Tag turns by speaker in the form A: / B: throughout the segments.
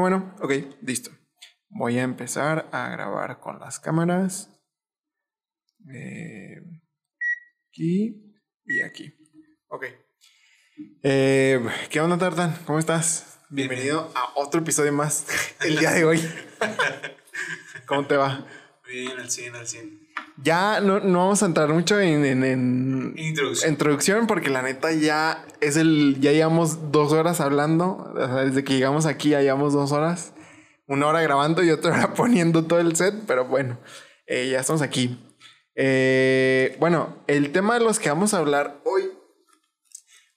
A: bueno, bueno, ok, listo. Voy a empezar a grabar con las cámaras. eh, aquí y aquí. Ok. Eh, ¿Qué onda, Tartan? ¿Cómo estás? Bienvenido a otro episodio más el día de hoy. ¿Cómo te va?
B: Bien, al 100, al 100.
A: Ya no, no vamos a entrar mucho en, en- en
B: Introducción.
A: introducción porque la neta ya es el ya llevamos dos horas hablando. O sea, desde que llegamos aquí ya llevamos dos horas. Una hora grabando y otra hora poniendo todo el set pero bueno eh, ya estamos aquí. Eh, bueno el tema de los que vamos a hablar hoy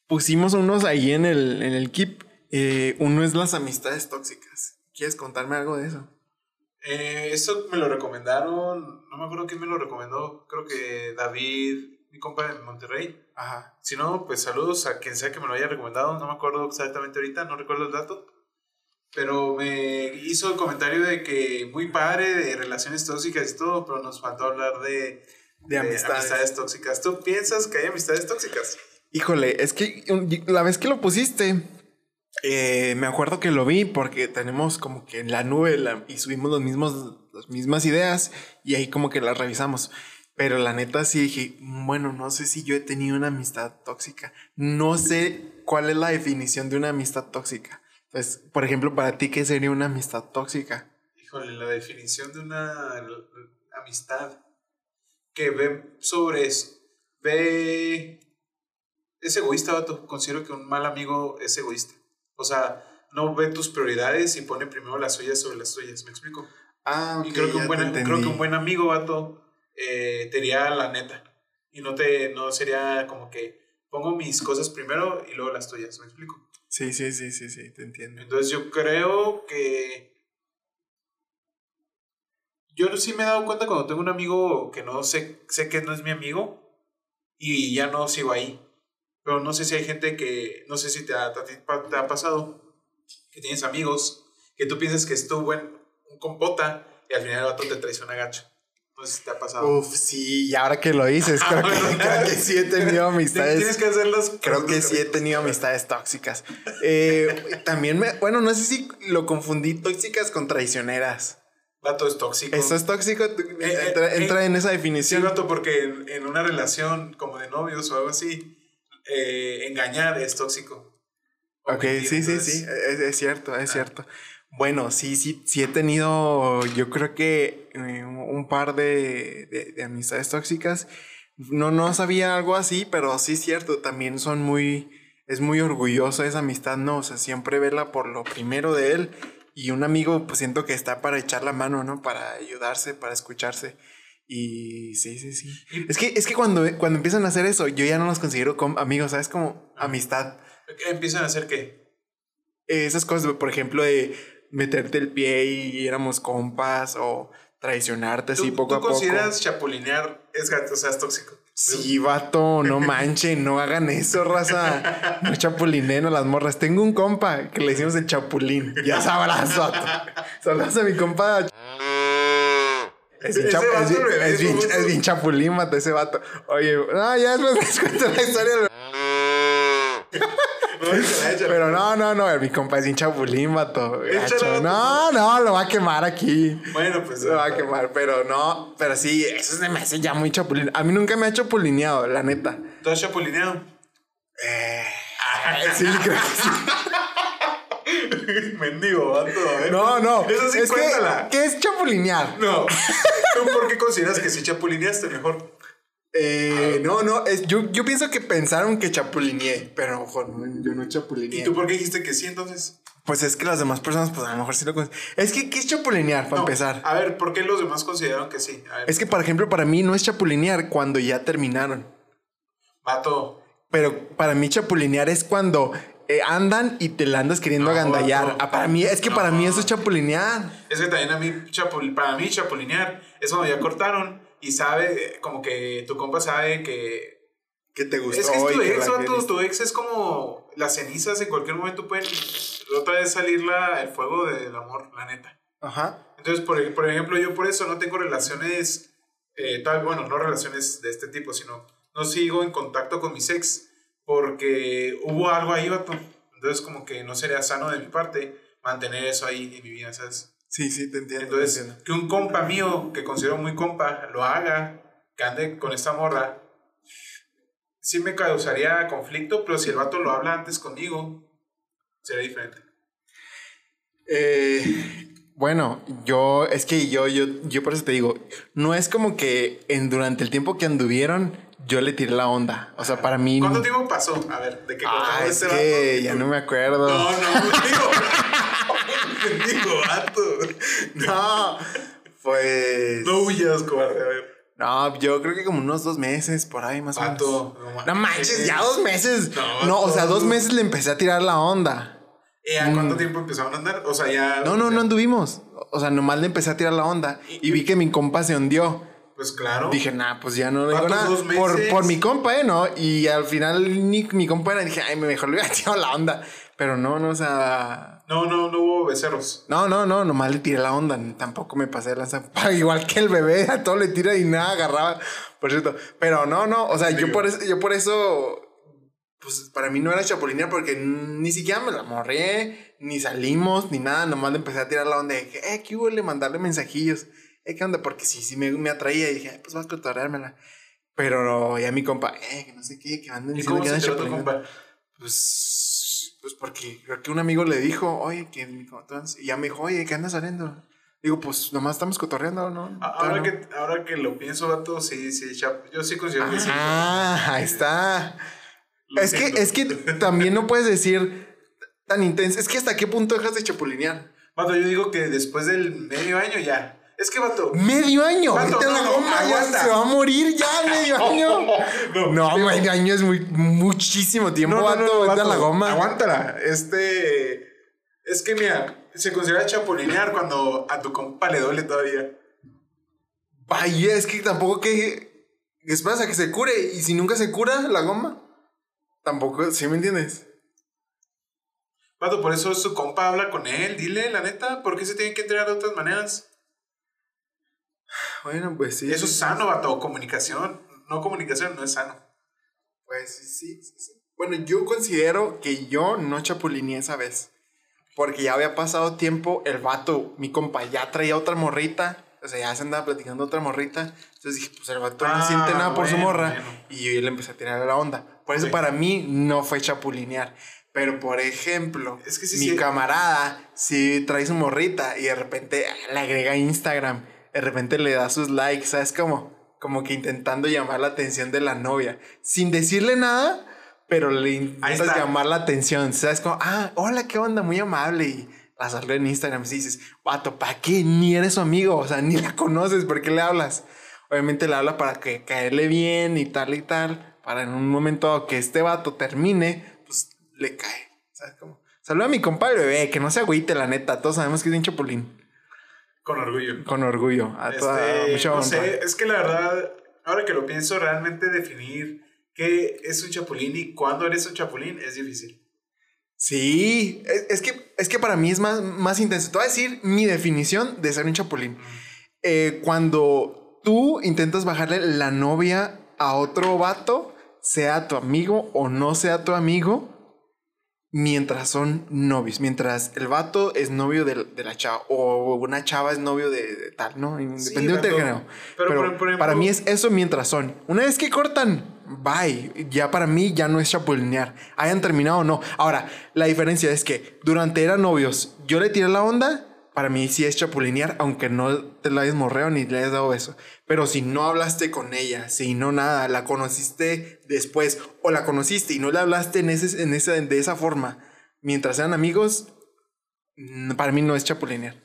A: pusimos unos ahí en el en el keep. Eh, uno es las amistades tóxicas. Quieres contarme algo de eso
B: Eh, esto me lo recomendaron, no me acuerdo quién me lo recomendó, creo que David, mi compa de Monterrey.
A: ajá
B: Si no, pues saludos a quien sea que me lo haya recomendado, no me acuerdo exactamente ahorita, no recuerdo el dato. Pero me hizo el comentario de que muy padre de relaciones tóxicas y todo, pero nos faltó hablar de,
A: De amistades.
B: tóxicas. ¿Tú piensas que hay amistades tóxicas?
A: Híjole, es que la vez que lo pusiste, eh, me acuerdo que lo vi porque tenemos como que en la nube la- y subimos los mismos, las mismas ideas y ahí como que las revisamos. Pero la neta sí dije, bueno, no sé si yo he tenido una amistad tóxica. No sé cuál es la definición de una amistad tóxica. Entonces, por ejemplo, para ti, ¿qué sería una amistad tóxica?
B: Híjole, la definición de una amistad que ve sobre eso, ve... Es egoísta, vato. Considero que un mal amigo es egoísta. O sea, no ve tus prioridades y pone primero las suyas sobre las tuyas. ¿Me explico?
A: Ah,
B: y creo que, un buen, creo que un buen amigo, vato, eh, te diría la neta. Y no, te, no sería como que pongo mis cosas primero y luego las tuyas. ¿Me explico?
A: Sí, sí, sí, sí, sí, te entiendo.
B: Entonces yo creo que... Yo sí me he dado cuenta cuando tengo un amigo que no sé, sé que no es mi amigo y ya no sigo ahí. Pero no sé si hay gente que, no sé si te ha, te te ha pasado, que tienes amigos, que tú piensas que es tu buen un compota y al final el vato te traiciona gacho. No sé si te ha pasado.
A: Uf, sí, y ahora que lo dices, creo que,
B: bueno.
A: creo que sí he tenido amistades.
B: Tienes que hacerlas.
A: Creo que sí he tenido amistades tóxicas. Eh, también me, bueno, no sé si lo confundí tóxicas con traicioneras.
B: Vato es tóxico.
A: ¿Eso es tóxico?
B: eh,
A: entra,
B: eh,
A: entra en esa
B: Sí,
A: definición.
B: vato, porque en, en una relación como de novios o algo así, eh, engañar es tóxico.
A: Ok, sí, sí,
B: entonces-
A: sí, es, es cierto, es
B: Ah.
A: cierto. Bueno, sí, sí, sí he tenido, yo creo que eh, un par de, de- de amistades tóxicas. No, no sabía algo así, pero sí es cierto, también son muy, es muy orgulloso esa amistad, ¿no? O sea, siempre vela por lo primero de él y un amigo, pues siento que está para echar la mano, ¿no? Para ayudarse, para escucharse. Y sí, sí, sí. Es que, es que cuando, cuando empiezan a hacer eso, yo ya no los considero como amigos, ¿sabes? Como amistad
B: ¿Empiezan a hacer qué?
A: esas cosas, por ejemplo, de meterte el pie y éramos compas o traicionarte así
B: ¿Tú,
A: poco
B: tú
A: a poco.
B: consideras chapulinear es gato, o sea, es tóxico?
A: Sí, vato, no manchen, no hagan eso, raza. No chapulinen a las morras. Tengo un compa que le decimos el chapulín. Ya sabrás, vato. Saludos a mi compa. Es bien, chap-
B: vato
A: es bien-
B: me
A: es bien-
B: gusta.
A: es bien chapulín, vato, ese vato. Oye, no, ya después les cuento la historia.
B: No.
A: Pero no, no, no, mi compa es bien chapulín, vato. Gacho.
B: vato.
A: No, no, lo va a quemar aquí.
B: Bueno, pues.
A: Se va a quemar, pero no, pero sí, eso se me hace ya muy chapulín. A mí nunca me ha chapulineado, la neta.
B: ¿Tú has chapulineado?
A: Eh, sí, creo que sí.
B: Mendigo, vato. ver.
A: No, no.
B: Eso sí,
A: es que,
B: cuéntala.
A: ¿qué es chapulinear?
B: No. ¿Tú por qué consideras que si chapulineaste mejor?
A: Eh, no, no, es, yo, yo pienso que pensaron que chapulineé, pero a lo mejor no, yo no
B: ¿Y
A: chapulineé.
B: tú por qué dijiste que sí entonces?
A: Pues es que las demás personas, pues a lo mejor sí lo. Es que, ¿qué es chapulinear, para
B: No,
A: empezar?
B: A ver, ¿por qué los demás consideraron que sí? A ver,
A: Es que, por ejemplo, para mí no es chapulinear cuando ya terminaron.
B: vato.
A: Pero para mí chapulinear es cuando eh, andan y te la andas queriendo
B: No,
A: agandallar.
B: no.
A: Ah, para mí, es que para mí eso es chapulinear.
B: Es que también a mí, chapul- para mí, chapulinear es cuando ya cortaron y sabe, como que tu compa sabe que.
A: Que te gustó.
B: Es que es tu
A: que
B: ex. Tu ex es como las cenizas, en cualquier momento pueden otra vez salir la, el fuego del amor, la neta.
A: Ajá.
B: Entonces, por, por ejemplo, yo por eso no tengo relaciones, eh, tal, bueno, no relaciones de este tipo, sino no sigo en contacto con mis ex porque hubo algo ahí, vato. Entonces, como que no sería sano de mi parte mantener eso ahí en mi vida, ¿sabes?
A: Sí, sí, te entiendo. te
B: Entonces,
A: entiendo.
B: que un compa mío, que considero muy compa, lo haga, que ande con esta morra, sí me causaría conflicto, pero si el vato lo habla antes conmigo, sería diferente.
A: Eh, bueno, yo, es que yo, yo, yo por eso te digo, no es como que en, durante el tiempo que anduvieron, yo le tiré la onda. O sea, para mí.
B: ¿Cuánto tiempo pasó? A ver, de que
A: Ah, es
B: este
A: que
B: vato?
A: ya no me acuerdo.
B: No, no, digo. Digo, vato.
A: No, pues.
B: No huyas, cobarde. A ver.
A: No, yo creo que como unos dos meses por ahí más o menos.
B: No,
A: No manches, ya dos meses.
B: No,
A: No, o sea, dos meses le empecé a tirar la onda.
B: ¿Y a cuánto tiempo empezaron a andar? O sea, ya.
A: Mm. No, no, no anduvimos. O sea, nomás le empecé a tirar la onda y vi que mi compa se hundió.
B: Pues claro.
A: Dije, nah, pues ya no le digo nada. Por, por mi compa, ¿eh? ¿No? Y al final ni mi compa era, dije, ay, mejor le hubiera tirado la onda. Pero no, no, o sea.
B: No, no, no hubo becerros.
A: No, no, no, nomás le tiré la onda. Tampoco me pasé de lanza. Igual que el bebé, a todo le tira y nada agarraba. Por cierto. Pero no, no. O sea, yo por eso, yo por eso. Pues para mí no era chapulinear porque ni siquiera me la morré, ni salimos, ni nada. Nomás le empecé a tirar la onda de que, eh, ¿qué hubo? Le mandarle mensajillos. Eh, ¿qué onda? Porque sí, sí me, me atraía. Y dije, "Ay, pues vas a cotorreármela. Pero ya mi compa, eh, que no sé qué, que andan
B: ¿Y
A: diciendo
B: cómo
A: que
B: se
A: andan
B: tu compa?
A: Pues, pues porque creo que un amigo le dijo, oye, que mi y ya me dijo, oye, ¿qué andas saliendo? Digo, pues nomás estamos cotorreando, ¿no?
B: Ahora
A: Todavía no".
B: que, ahora que lo pienso, vato, sí, sí, yo sí considero que sí.
A: Ah, ahí está.
B: Lo
A: Es que, es que también no puedes decir tan intenso. Es que hasta qué punto dejas de chapulinear.
B: Vato, yo digo que después del medio año ya. Es que, vato.
A: Medio año.
B: Vato,
A: Vete a la
B: no, no,
A: goma,
B: aguanta.
A: se va a morir ya medio año.
B: No,
A: No, medio año es muy muchísimo tiempo, vato, la goma.
B: Aguántala. Este. Es que, mira, se considera chapulinear cuando a tu compa le duele todavía.
A: Vaya, es que tampoco que. Esperas a que se cure. Y si nunca se cura la goma. tampoco, ¿sí me entiendes?
B: Vato, por eso su compa habla con él. Dile, la neta, ¿por qué se tienen que entregar de otras maneras?
A: Bueno, pues sí.
B: Eso es sano, vato. Comunicación. No comunicación, no es sano.
A: Pues sí, sí, sí. Bueno, yo considero que yo no chapulineé esa vez. Porque ya había pasado tiempo, el vato, mi compa, ya traía otra morrita. O sea, ya se andaba platicando otra morrita. Entonces dije, pues el vato
B: Ah,
A: no siente nada por su morra.
B: bueno.
A: Y yo le empecé a tirar la onda. Por eso
B: Sí.
A: para mí no fue chapulinear. Pero por ejemplo,
B: Es que sí,
A: mi
B: sí.
A: camarada, si trae su morrita y de repente le agrega Instagram, de repente le da sus likes, ¿sabes cómo? Como que intentando llamar la atención de la novia. Sin decirle nada, pero le intentas llamar la atención. ¿Sabes cómo? Ah, hola, qué onda, muy amable. Y la salgo en Instagram y dices, vato, ¿para qué? Ni eres su amigo, o sea, ni la conoces, ¿por qué le hablas? Obviamente le habla para que caerle bien y tal y tal, para en un momento que este vato termine, pues le cae. ¿Sabes cómo? Saluda a mi compa el bebé, que no se agüite, la neta. Todos sabemos que es un chapulín.
B: Con orgullo.
A: Con orgullo. A toda,
B: Este,
A: mucha
B: no sé, es que la verdad, ahora que lo pienso, realmente definir qué es un chapulín y cuándo eres un chapulín es difícil.
A: Sí, es, es que, es que para mí es más, más intenso. Te voy a decir mi definición de ser un chapulín. Eh, cuando tú intentas bajarle la novia a otro vato, sea tu amigo o no sea tu amigo, mientras son novios, mientras el vato es novio de, de la chava o una chava es novio de, de tal, ¿no? Independientemente del género.
B: Pero,
A: Pero,
B: por- por ejemplo-
A: para mí es eso mientras son. Una vez que cortan, bye. Ya para mí ya no es chapulinear. Hayan terminado o no. Ahora, la diferencia es que durante eran novios, yo le tiré la onda. Para mí sí es chapulinear, aunque no te la hayas morreo ni le hayas dado beso. Pero si no hablaste con ella, si no nada, la conociste después o la conociste y no le hablaste en ese, en esa, de esa forma, mientras eran amigos, para mí no es chapulinear.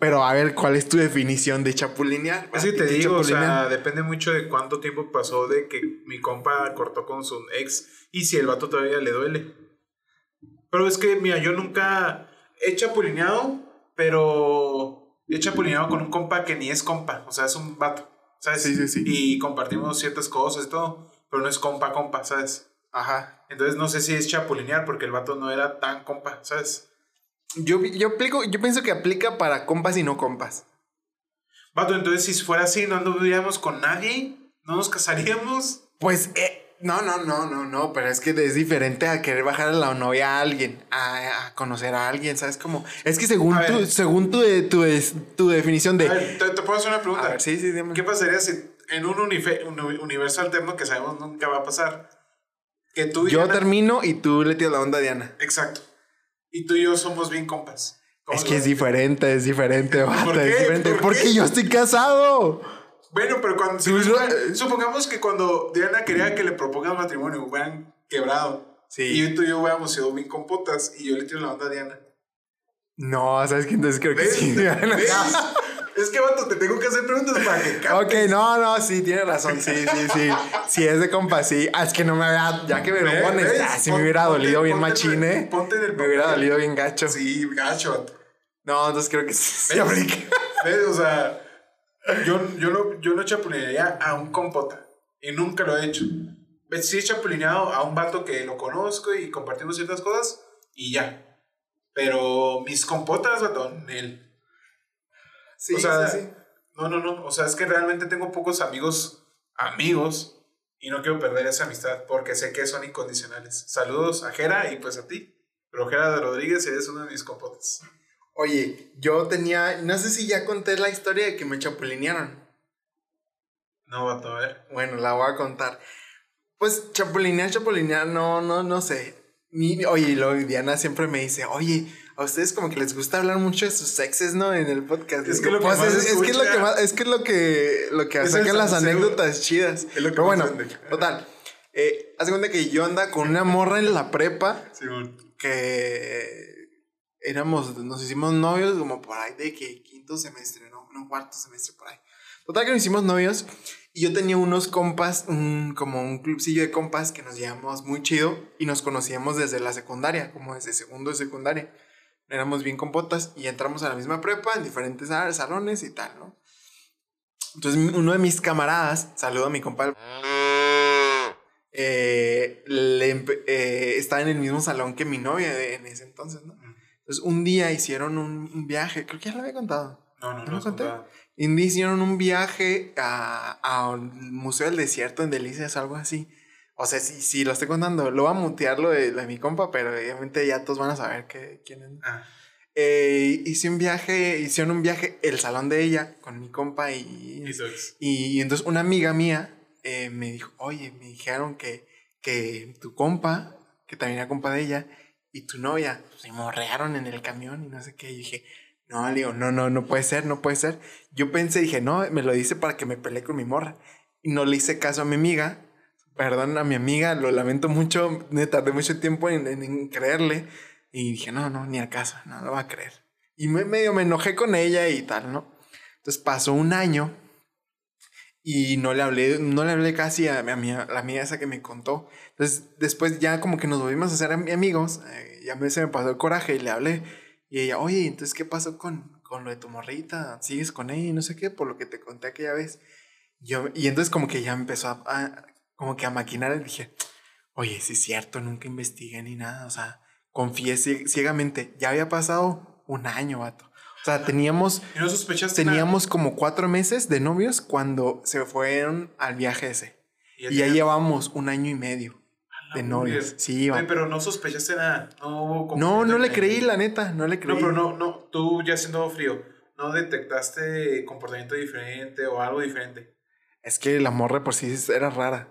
A: Pero a ver, ¿cuál es tu definición de chapulinear?
B: Es que te
A: ¿Qué
B: digo, o sea, depende mucho de cuánto tiempo pasó de que mi compa cortó con su ex y si el vato todavía le duele. Pero es que, mira, yo nunca he chapulineado, pero he chapulineado con un compa que ni es compa, o sea, es un vato, ¿sabes?
A: Sí, sí, sí.
B: Y compartimos ciertas cosas y todo, pero no es compa, compa, ¿sabes?
A: Ajá.
B: Entonces no sé si es chapulinear porque el vato no era tan compa, ¿sabes?
A: Yo, yo aplico, yo pienso que aplica para compas y no compas.
B: Vato, entonces si fuera así, no anduviéramos con nadie, no nos casaríamos.
A: Pues, eh, no, no, no, no, no, pero es que es diferente a querer bajar a la novia a alguien, a, a conocer a alguien, ¿sabes? Como, es que según
B: A
A: tu,
B: ver.
A: según tu, de- tu, tu definición de...
B: A ver, te, te puedo hacer una pregunta.
A: A ver, sí, sí, dime.
B: ¿Qué pasaría si en un, unife- un universo alterno que sabemos nunca va a pasar, que tú y
A: Yo termino y tú le tiras la onda a Diana.
B: Exacto. Y tú y yo somos bien compas. ¿Cómo
A: Es que es diferente, es diferente, vato,
B: qué?
A: es diferente.
B: ¿Por
A: Porque
B: qué?
A: yo estoy casado.
B: Bueno, pero cuando hubieran- supongamos que cuando Diana quería que le propongan matrimonio hubieran quebrado.
A: Sí.
B: Y tú y yo hubiéramos sido bien compotas y yo le tiro la onda a Diana.
A: No, ¿sabes qué? Entonces creo que
B: ¿Ves?
A: sí.
B: ¿Ves? es que, vato, te tengo que hacer preguntas para que captes.
A: Ok, no, no, sí, tiene razón, sí, sí, sí. Sí, es de compa, sí. Ah, es que no me había, ya que me lo pones,
B: ¿Ves?
A: si me hubiera dolido bien ¿eh?
B: ponte en el
A: Me hubiera dolido bien gacho.
B: Sí, gacho, vato.
A: No, entonces creo que sí. sí.
B: ¿Ves? O sea, yo, yo, no, yo no chapulinearía a un compota. Y nunca lo he hecho. ¿Ves? Sí he chapulineado a un vato que lo conozco y compartimos ciertas cosas y ya. Pero mis compotas, vato, él.
A: Sí,
B: o sea,
A: sí, sí.
B: no, no, no. O sea, es que realmente tengo pocos amigos, amigos, y no quiero perder esa amistad porque sé que son incondicionales. Saludos a Jera y pues a ti. Pero Jera de Rodríguez eres uno de mis compotas.
A: Oye, yo tenía, no sé si ya conté la historia de que me chapulinearon.
B: No, vato, a ver.
A: Bueno, la voy a contar. Pues chapulinear, chapulinear, no, no, no sé. Mi- oye, luego Diana siempre me dice, oye, a ustedes como que les gusta hablar mucho de sus exes, ¿no? En el podcast.
B: Es que lo que
A: pues,
B: más
A: es, es que es lo que más, es que es lo que, lo que
B: Es
A: las anécdotas chidas.
B: Es lo que
A: Pero bueno, total. Eh, haz cuenta que yo anda con una morra en la prepa
B: Simón.
A: que éramos, nos hicimos novios como por ahí de que quinto semestre, no, no cuarto semestre por ahí. Total que nos hicimos novios y yo tenía unos compas, un, como un clubcillo de compas que nos llevamos muy chido y nos conocíamos desde la secundaria, como desde segundo de secundaria. Éramos bien compotas y entramos a la misma prepa en diferentes sal- salones y tal, ¿no? Entonces uno de mis camaradas, saludo a mi compa, eh, eh, estaba en el mismo salón que mi novia en ese entonces, ¿no? Entonces un día hicieron un, un viaje, creo que ya lo había contado.
B: No, no,
A: ¿No lo conté?
B: contado.
A: Y un día hicieron un viaje a, a un Museo del Desierto en Delicias, algo así. O sea, sí, sí, lo estoy contando. Lo voy a mutear lo de, de mi compa, pero obviamente ya todos van a saber que, quién es.
B: Ah,
A: Eh, hice un viaje, hicieron un viaje, el salón de ella, con mi compa y...
B: y ex.
A: Y entonces una amiga mía eh, me dijo, oye, me dijeron que, que tu compa, que también era compa de ella, y tu novia, se morrearon en el camión y no sé qué. Y dije, no, le no, no, no puede ser, no puede ser. Yo pensé, dije, no, me lo dice para que me pelee con mi morra. Y no le hice caso a mi amiga, perdón a mi amiga, lo lamento mucho, me tardé mucho tiempo en, en- en creerle. Y dije, no, no, ni al caso, no lo va a creer. Y me, medio me enojé con ella y tal, ¿no? Entonces pasó un año y no le hablé, no le hablé casi a mi amiga, la amiga esa que me contó. Entonces después ya como que nos volvimos a ser ami- amigos, eh, ya me, se me pasó el coraje y le hablé. Y ella, oye, entonces ¿qué pasó con, con lo de tu morrita? ¿Sigues con ella y no sé qué? Por lo que te conté aquella vez. Yo, y entonces como que ya empezó a, a- como que a maquinar y dije, oye, sí es cierto, nunca investigué ni nada, o sea, confié cie- ciegamente. Ya había pasado un año, vato. O sea, teníamos,
B: ¿Y no sospechaste nada?
A: teníamos como cuatro meses de novios cuando se fueron al viaje ese. Y ya
B: tenías-
A: llevamos un año y medio de novios. Sí,
B: Oye, pero no sospechaste nada. No,
A: No, no le creí, la neta, no le creí.
B: No, pero no, no. Tú ya siendo frío, ¿no detectaste comportamiento diferente o algo diferente?
A: Es que la morra por sí era rara.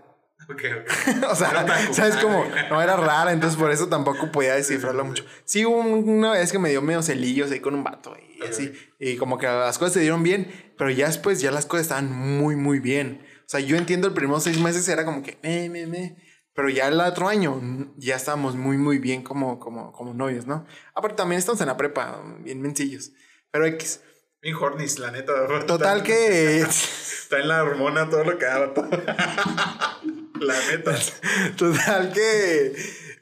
B: Ok, ok.
A: o sea. ¿sabes cómo? No era rara, entonces por eso tampoco podía descifrarlo mucho. Sí, hubo una vez que me dio medio celillos ahí con un vato y así. Y como que las cosas se dieron bien, pero ya después ya las cosas estaban muy, muy bien. O sea, yo entiendo el primeros seis meses era como que, me, me, me. Pero ya el otro año ya estábamos muy, muy bien como, como, como novios, ¿no? Aparte también estamos en la prepa, bien mencillos. Pero X.
B: Bien hornis, la neta.
A: Total
B: Está-
A: que...
B: Está en la hormona todo lo que haga. La neta.
A: Total que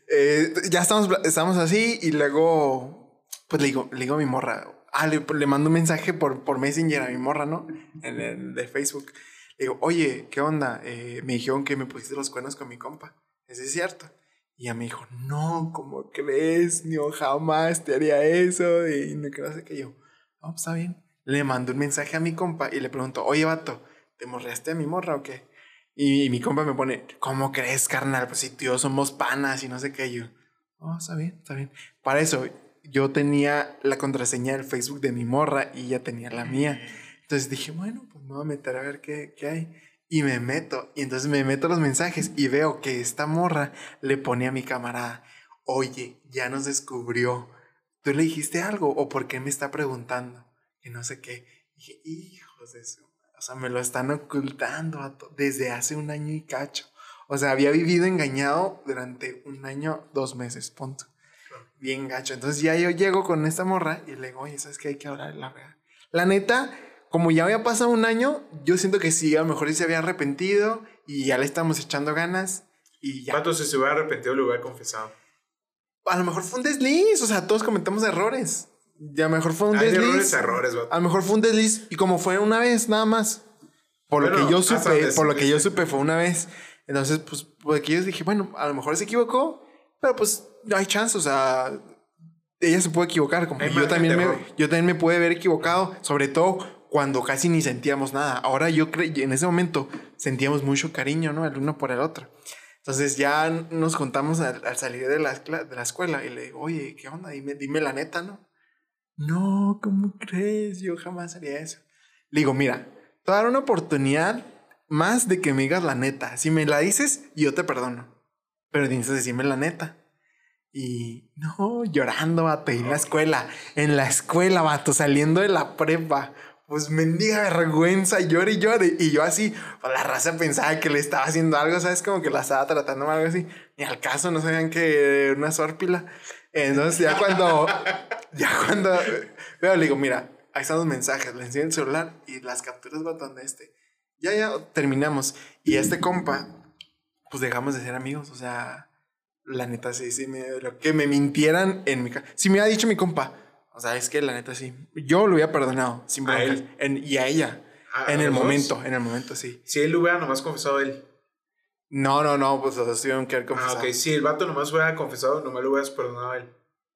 A: eh, ya estamos, estamos así y luego, pues le digo, le digo a mi morra, ah, le, le mando un mensaje por, por Messenger a mi morra, ¿no? En el de Facebook. Le digo, oye, ¿qué onda? Eh, me dijeron que me pusiste los cuernos con mi compa. ¿Es es cierto? Y ella me dijo, no, ¿cómo crees? Yo jamás te haría eso. Y no que no sé qué yo. No, pues está bien. Le mando un mensaje a mi compa y le pregunto, oye, vato, ¿te morreaste a mi morra o qué? Y, mi compa me pone, ¿cómo crees, carnal? Pues si yo somos panas y no sé qué. Yo, oh, está bien, está bien. Para eso, yo tenía la contraseña del Facebook de mi morra y ella tenía la mía. Entonces dije, bueno, pues me voy a meter a ver qué, qué hay. Y me meto. Y entonces me meto los mensajes y veo que esta morra le pone a mi camarada, oye, ya nos descubrió. ¿Tú le dijiste algo o por qué me está preguntando? Que no sé qué. Y dije, hijos de su... O sea, me lo están ocultando desde hace un año y cacho. O sea, había vivido engañado durante un año, dos meses, punto. Bien gacho. Entonces ya yo llego con esta morra y le digo, oye, ¿sabes qué? Hay que hablar la verdad. La neta, como ya había pasado un año, yo siento que sí, a lo mejor sí se había arrepentido y ya le estamos echando ganas y ya.
B: Pato, si se hubiera arrepentido, lo hubiera confesado.
A: A lo mejor fue un desliz, o sea, todos cometemos errores. Y a lo mejor fue un
B: Hay
A: desliz.
B: errores, errores.
A: A lo mejor fue un desliz y como fue una vez nada más. Por lo
B: Bueno,
A: que yo supe, por lo que yo supe fue una vez. Entonces, pues, porque yo dije, bueno, a lo mejor se equivocó, pero pues no hay chance, o sea, ella se puede equivocar, como yo también, me, yo también me pude haber equivocado, sobre todo cuando casi ni sentíamos nada. Ahora yo creo, en ese momento sentíamos mucho cariño, ¿no? El uno por el otro. Entonces ya nos contamos al, al salir de la, de la escuela y le digo, oye, ¿qué onda? Dime, dime la neta, ¿no? No, ¿cómo crees? Yo jamás haría eso. Le digo, mira, te voy a dar una oportunidad más de que me digas la neta. Si me la dices, yo te perdono. Pero tienes que decirme la neta. Y no, llorando, vato, y en la escuela, en la escuela, vato, saliendo de la prepa. Pues mendiga vergüenza, llore y llore. Y yo así, pues la raza pensaba que le estaba haciendo algo, ¿sabes? Como que la estaba tratando mal, algo así. Ni al caso, no sabían que era una suárpila. Entonces ya cuando, ya cuando veo, le digo, mira, ahí están los mensajes, le enseño el celular y las capturas botón de este. Ya, ya terminamos. Y este compa, pues dejamos de ser amigos, o sea, la neta sí, sí, me, lo que me mintieran en mi casa. Si me hubiera dicho mi compa, o sea, es que la neta sí, yo lo hubiera perdonado, sin
B: ¿A
A: broncas. En- y a ella,
B: ¿A-
A: en el momento, en el momento sí.
B: Si él hubiera nomás confesado él.
A: No, no, no, pues los tuvieron que haber
B: Ah,
A: confesado.
B: ok. Si el vato nomás hubiera confesado, nomás lo hubieras perdonado a él.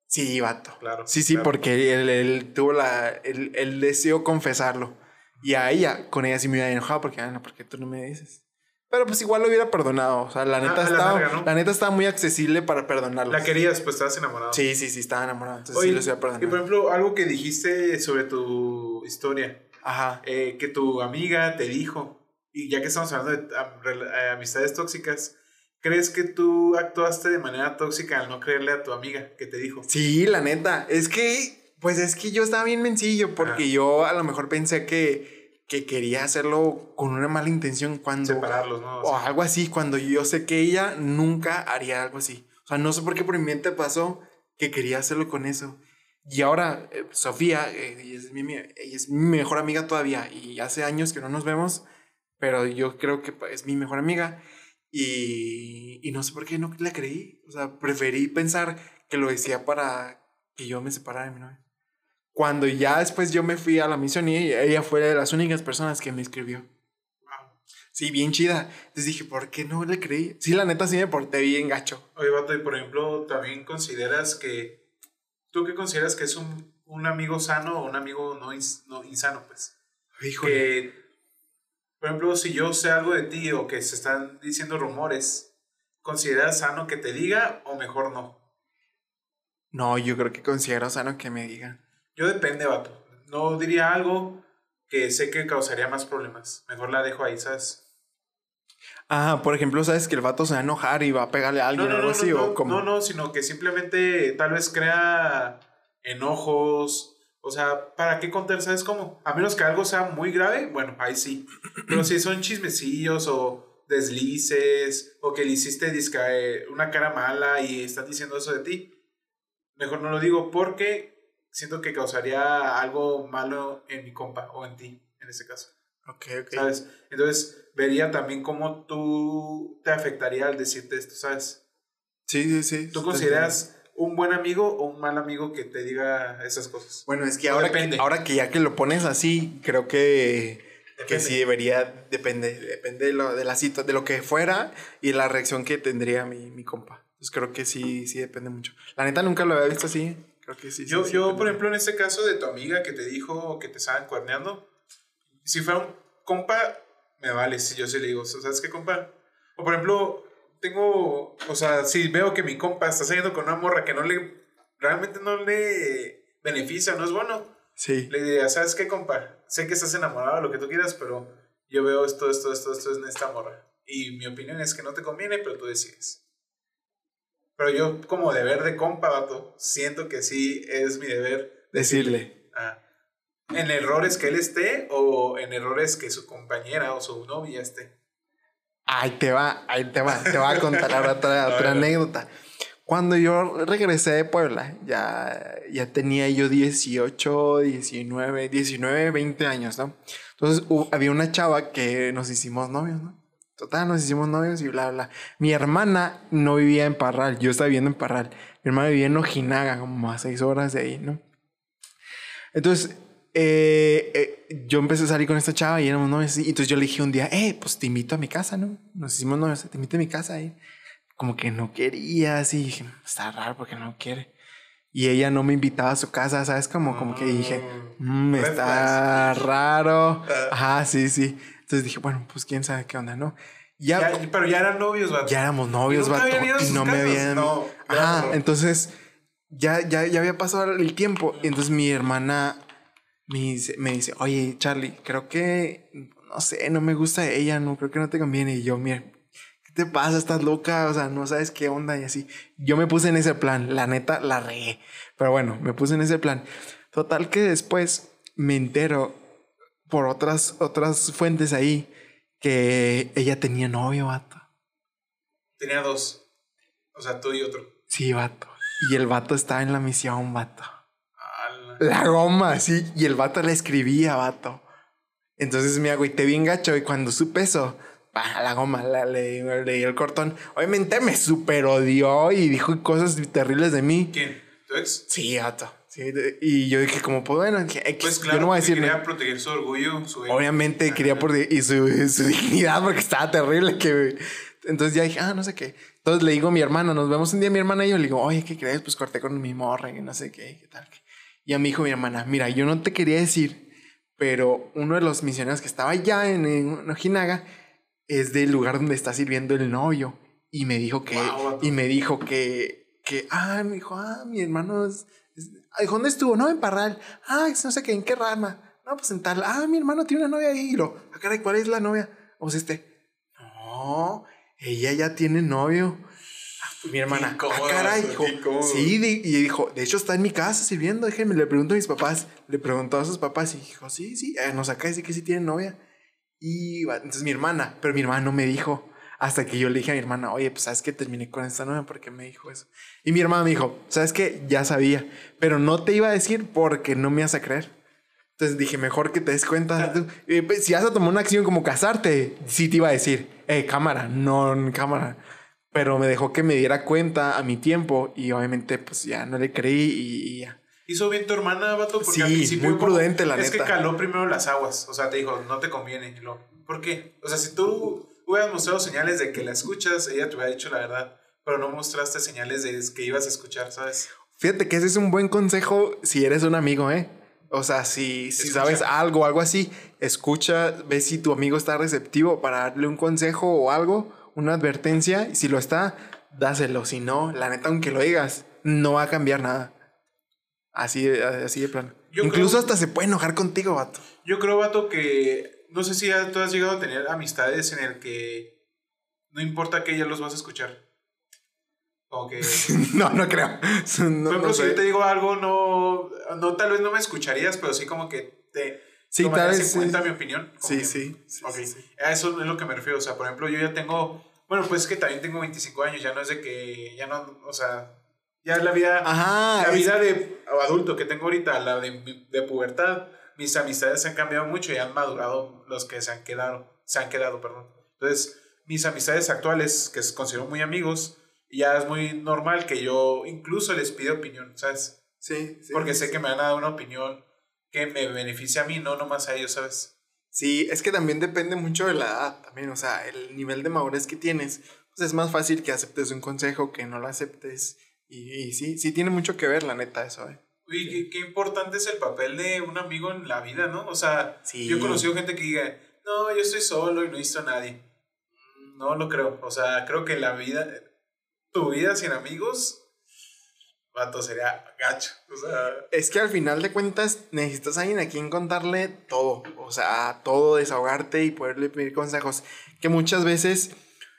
A: Sí, vato.
B: Claro.
A: Sí, sí,
B: claro.
A: porque él, él tuvo la. Él, él decidió confesarlo. Y a ella, con ella sí me hubiera enojado porque, ah, no, ¿por qué tú no me dices? Pero pues igual lo hubiera perdonado. O sea, la
B: Ah,
A: neta
B: a la
A: estaba.
B: verga, ¿no?
A: La neta estaba muy accesible para perdonarlo.
B: La querías, pues estabas enamorado.
A: Sí, sí, sí, estaba enamorado. Entonces
B: Oye,
A: sí lo hubiera
B: y por ejemplo, algo que dijiste sobre tu historia,
A: Ajá.
B: eh, que tu amiga te dijo, y ya que estamos hablando de eh, amistades tóxicas, ¿crees que tú actuaste de manera tóxica al no creerle a tu amiga que te dijo?
A: Sí, la neta. Es que, pues es que yo estaba bien mencillo porque yo a lo mejor pensé que, que quería hacerlo con una mala intención cuando...
B: Separarlos, ¿no? O
A: algo así, cuando yo sé que ella nunca haría algo así. O sea, no sé por qué por mi mente pasó que quería hacerlo con eso. Y ahora, eh, Sofía, eh, ella, es mi- ella es mi mejor amiga todavía y hace años que no nos vemos, pero yo creo que es mi mejor amiga y, y no sé por qué no le creí. O sea, preferí pensar que lo decía para que yo me separara de mi novia. Cuando ya después yo me fui a la misión y ella, fue de las únicas personas que me escribió.
B: wow.
A: Sí, bien chida. Entonces dije, ¿por qué no le creí? Sí, la neta sí me porté bien gacho.
B: Oye, vato, y por ejemplo, también consideras que. ¿Tú qué consideras que es un, un amigo sano o un amigo no, ins- no insano, pues?
A: Híjole.
B: Que, por ejemplo, si yo sé algo de ti o que se están diciendo rumores, ¿consideras sano que te diga o mejor no?
A: No, yo creo que considero sano que me digan.
B: Yo depende, vato. No diría algo que sé que causaría más problemas. Mejor la dejo ahí, ¿sabes?
A: Ah, por ejemplo, sabes que el vato se va a enojar y va a pegarle a alguien
B: No,
A: o algo
B: no,
A: así,
B: no,
A: o
B: no,
A: como.
B: no, no, sino que simplemente tal vez crea enojos. O sea, ¿para qué contar? ¿Sabes cómo? A menos que algo sea muy grave, bueno, ahí sí. Pero si son chismecillos o deslices o que le hiciste eh, una cara mala y están diciendo eso de ti, mejor no lo digo porque siento que causaría algo malo en mi compa o en ti, en ese caso.
A: Ok, ok.
B: ¿Sabes? Entonces, vería también cómo tú te afectaría al decirte esto, ¿sabes?
A: Sí, sí, sí.
B: ¿Tú consideras un buen amigo o un mal amigo que te diga esas cosas?
A: Bueno, es que ahora,
B: depende.
A: que ahora que ya que lo pones así, creo que, que sí debería, depende, depende de, lo, de la cita, de lo que fuera y la reacción que tendría mi, mi compa. Entonces creo que sí, sí depende mucho. La neta nunca lo había visto así. Creo que sí.
B: Yo,
A: sí
B: yo por ejemplo, en este caso de tu amiga que te dijo que te estaban cuerneando, si fuera un compa, me vale si yo sí le digo, ¿sabes qué, compa? O por ejemplo, tengo, o sea, si veo que mi compa está saliendo con una morra que no le, realmente no le beneficia, no es bueno,
A: Sí.
B: le diría, ¿sabes qué, compa? Sé que estás enamorado, lo que tú quieras, pero yo veo esto, esto, esto, esto en esta morra. Y mi opinión es que no te conviene, pero tú decides. Pero yo, como deber de compa, vato, siento que sí es mi deber
A: Decirle.
B: ah, en errores que él esté o en errores que su compañera o su novia esté.
A: Ahí te va, ahí te va, te voy a contar ahora otra, anécdota. Cuando yo regresé de Puebla, ya, ya tenía yo 18, 19, 19, 20 años, ¿no? Entonces hu- había una chava que nos hicimos novios, ¿no? Total, nos hicimos novios y bla, bla. Mi hermana no vivía en Parral, yo estaba viviendo en Parral. Mi hermana vivía en Ojinaga, como a seis horas de ahí, ¿no? Entonces, eh, eh, yo empecé a salir con esta chava y éramos novios. Y entonces yo le dije un día, eh, pues te invito a mi casa, ¿no? Nos hicimos novios, te invito a mi casa. Y como que no quería, así. Dije, está raro porque no quiere. Y ella no me invitaba a su casa, ¿sabes? Como, como que dije, mm,
B: Red
A: está raro.
B: Ah.
A: Ajá, sí, sí. Entonces dije, bueno, pues quién sabe qué onda, ¿no? Ya,
B: Ya, pero ya eran novios, vato.
A: ya éramos novios,
B: ¿Y nunca
A: vato. Y no me habían.
B: No,
A: Ajá,
B: claro.
A: entonces ya, ya, ya había pasado el tiempo. Y entonces mi hermana me dice, me dice, oye, Charlie, creo que, no sé, no me gusta ella, no creo que no te conviene. Y yo, mira, ¿qué te pasa? Estás loca, o sea, no sabes qué onda y así. Yo me puse en ese plan, la neta, la regué. Pero bueno, me puse en ese plan. Total que después me entero por otras, otras fuentes ahí que ella tenía novio, vato.
B: Tenía dos. O sea, tú y otro.
A: Sí, vato. Y el vato estaba en la misión, vato. La goma, sí. Y el vato le escribía, vato. Entonces me agüité bien gacho y cuando supe eso, pa, la goma, la, le, le di el cortón. Obviamente me super odió y dijo cosas terribles de mí.
B: ¿Quién? ¿Tu ex?
A: Sí, vato. Sí, y yo dije como, pues bueno, X,
B: Pues claro,
A: yo no voy a decir
B: quería proteger su orgullo, su.
A: Obviamente quería por y su, su dignidad porque estaba terrible que Entonces ya dije, ah, no sé qué. Entonces le digo a mi hermana, nos vemos un día mi hermana y yo le digo, oye, ¿qué crees? Pues corté con mi morra y no sé qué, qué tal. A mi hijo, mi hermana, mira, yo no te quería decir, pero uno de los misioneros que estaba allá en, en Ojinaga es del lugar donde está sirviendo el novio. Y me dijo que,
B: vato.
A: y me dijo que, que, ah, me dijo, ah, mi hermano es, es- ¿dónde estuvo? No, en Parral. Ah, no sé qué, ¿en qué rama? No, pues en tal. Ah, mi hermano tiene una novia ahí. Y lo, ah, caray, ¿cuál es la novia? Pues este, no, ella ya tiene novio. Ah, mi hermana,
B: Qué incómodo,
A: ah, caray, dijo, sí, di- y dijo, de hecho está en mi casa sirviendo, déjenme, le pregunto a mis papás, le preguntó a sus papás y dijo, sí, sí, eh, nos acá dice que sí tiene novia. Y entonces mi hermana, pero mi hermana no me dijo. Hasta que yo le dije a mi hermana, oye, pues sabes que terminé con esta novia porque me dijo eso. Y mi hermana me dijo, sabes que ya sabía, pero no te iba a decir porque no me ibas a creer. Entonces dije, mejor que te des cuenta. Eh, pues, si vas a tomar una acción como casarte, sí te iba a decir, eh, cámara, no cámara. Pero me dejó que me diera cuenta a mi tiempo y obviamente pues ya no le creí y, ya.
B: Hizo bien tu hermana, vato, porque
A: Sí,
B: al principio
A: muy
B: como-
A: prudente, la
B: es
A: neta.
B: que caló primero las aguas, o sea, te dijo, no te conviene. Lo, ¿Por qué? O sea, si tú hubieras mostrado señales de que la escuchas, ella te hubiera dicho la verdad, pero no mostraste señales de que ibas a escuchar, ¿sabes?
A: Fíjate que ese es un buen consejo si eres un amigo, ¿eh? O sea, si, si
B: Escucha.
A: sabes algo, algo así, escucha, ve si tu amigo está receptivo para darle un consejo o algo, una advertencia, y si lo está, dáselo. Si no, la neta, aunque lo digas, no va a cambiar nada. Así, de- así de plano.
B: Yo
A: Incluso
B: creo-
A: hasta se puede enojar contigo, vato.
B: Yo creo, vato, que no sé si ya tú has llegado a tener amistades en el que no importa que ya los vas a escuchar. Como que,
A: no, no creo. No,
B: por ejemplo,
A: no
B: si yo te digo algo, no, no, tal vez no me escucharías, pero sí como que te
A: Sí, tal vez
B: en cuenta
A: sí.
B: mi opinión.
A: Sí,
B: que-
A: sí. sí,
B: Ok,
A: sí, sí.
B: a eso es lo que me refiero. O sea, por ejemplo, yo ya tengo. Bueno, pues es que también tengo 25 años. Ya no es de que. Ya no. O sea. Ya la vida.
A: Ajá.
B: la
A: es-
B: vida de adulto que tengo ahorita, la de, de pubertad, mis amistades se han cambiado mucho y han madurado los que se han quedado. Se han quedado, perdón. Entonces, mis amistades actuales, que considero muy amigos, ya es muy normal que yo incluso les pida opinión, ¿sabes?
A: sí, sí,
B: Porque sé que me van a dar una opinión que me beneficia a mí, no nomás a ellos, ¿sabes?
A: Sí, es que también depende mucho de la edad también, o sea, el nivel de madurez que tienes, pues es más fácil que aceptes un consejo que no lo aceptes. Y, y sí, sí tiene mucho que ver, la neta, eso, ¿eh?
B: Uy, qué, qué importante es el papel de un amigo en la vida, ¿no? O sea,
A: Sí.
B: yo he conocido gente que diga, no, yo estoy solo y no he visto a nadie. Mm, No lo creo. O sea, creo que la vida, tu vida sin amigos, vato, sería gacho. O sea,
A: Es que al final de cuentas necesitas a alguien a quien contarle todo, o sea, todo, desahogarte y poderle pedir consejos, que muchas veces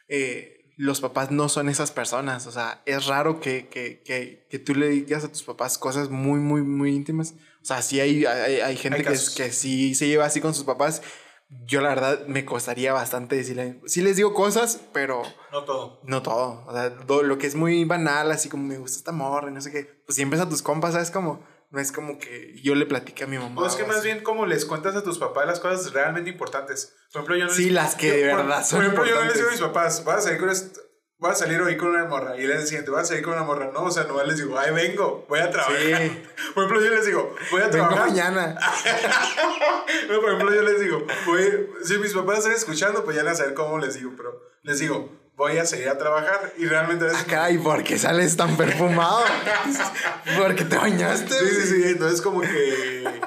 A: eh, los papás no son esas personas, o sea, es raro que, que, que, que tú le digas a tus papás cosas muy, muy, muy íntimas, o sea, sí hay, hay, hay gente
B: Hay
A: que, que sí se lleva así con sus papás, yo la verdad me costaría bastante decirle, sí les digo cosas, pero...
B: no todo.
A: No todo. O sea, todo lo que es muy banal, así como me gusta esta morra y no sé qué. Pues siempre es a tus compas, ¿sabes? Como, no es como que yo le platique a mi mamá.
B: O es que más
A: así.
B: bien como les cuentas a tus papás las cosas realmente importantes. Por ejemplo, yo no
A: Sí,
B: les-
A: las que
B: yo-
A: de
B: por-
A: verdad son
B: Por ejemplo, yo no les digo a mis papás, vas a salir con esto. Voy a salir hoy con una morra. Y el día siguiente, voy a salir con una morra. No, o sea, no les digo, ay, vengo, voy a trabajar.
A: Sí.
B: Por ejemplo, yo les digo, voy a
A: Vengo
B: trabajar.
A: mañana.
B: No, por ejemplo, yo les digo, voy, si mis papás están escuchando, pues ya van a saber cómo les digo, pero les digo, voy a salir a trabajar y realmente a veces...
A: Ah, caray, ¿por qué sales tan perfumado? Porque te bañaste.
B: Sí, sí, sí, entonces como que...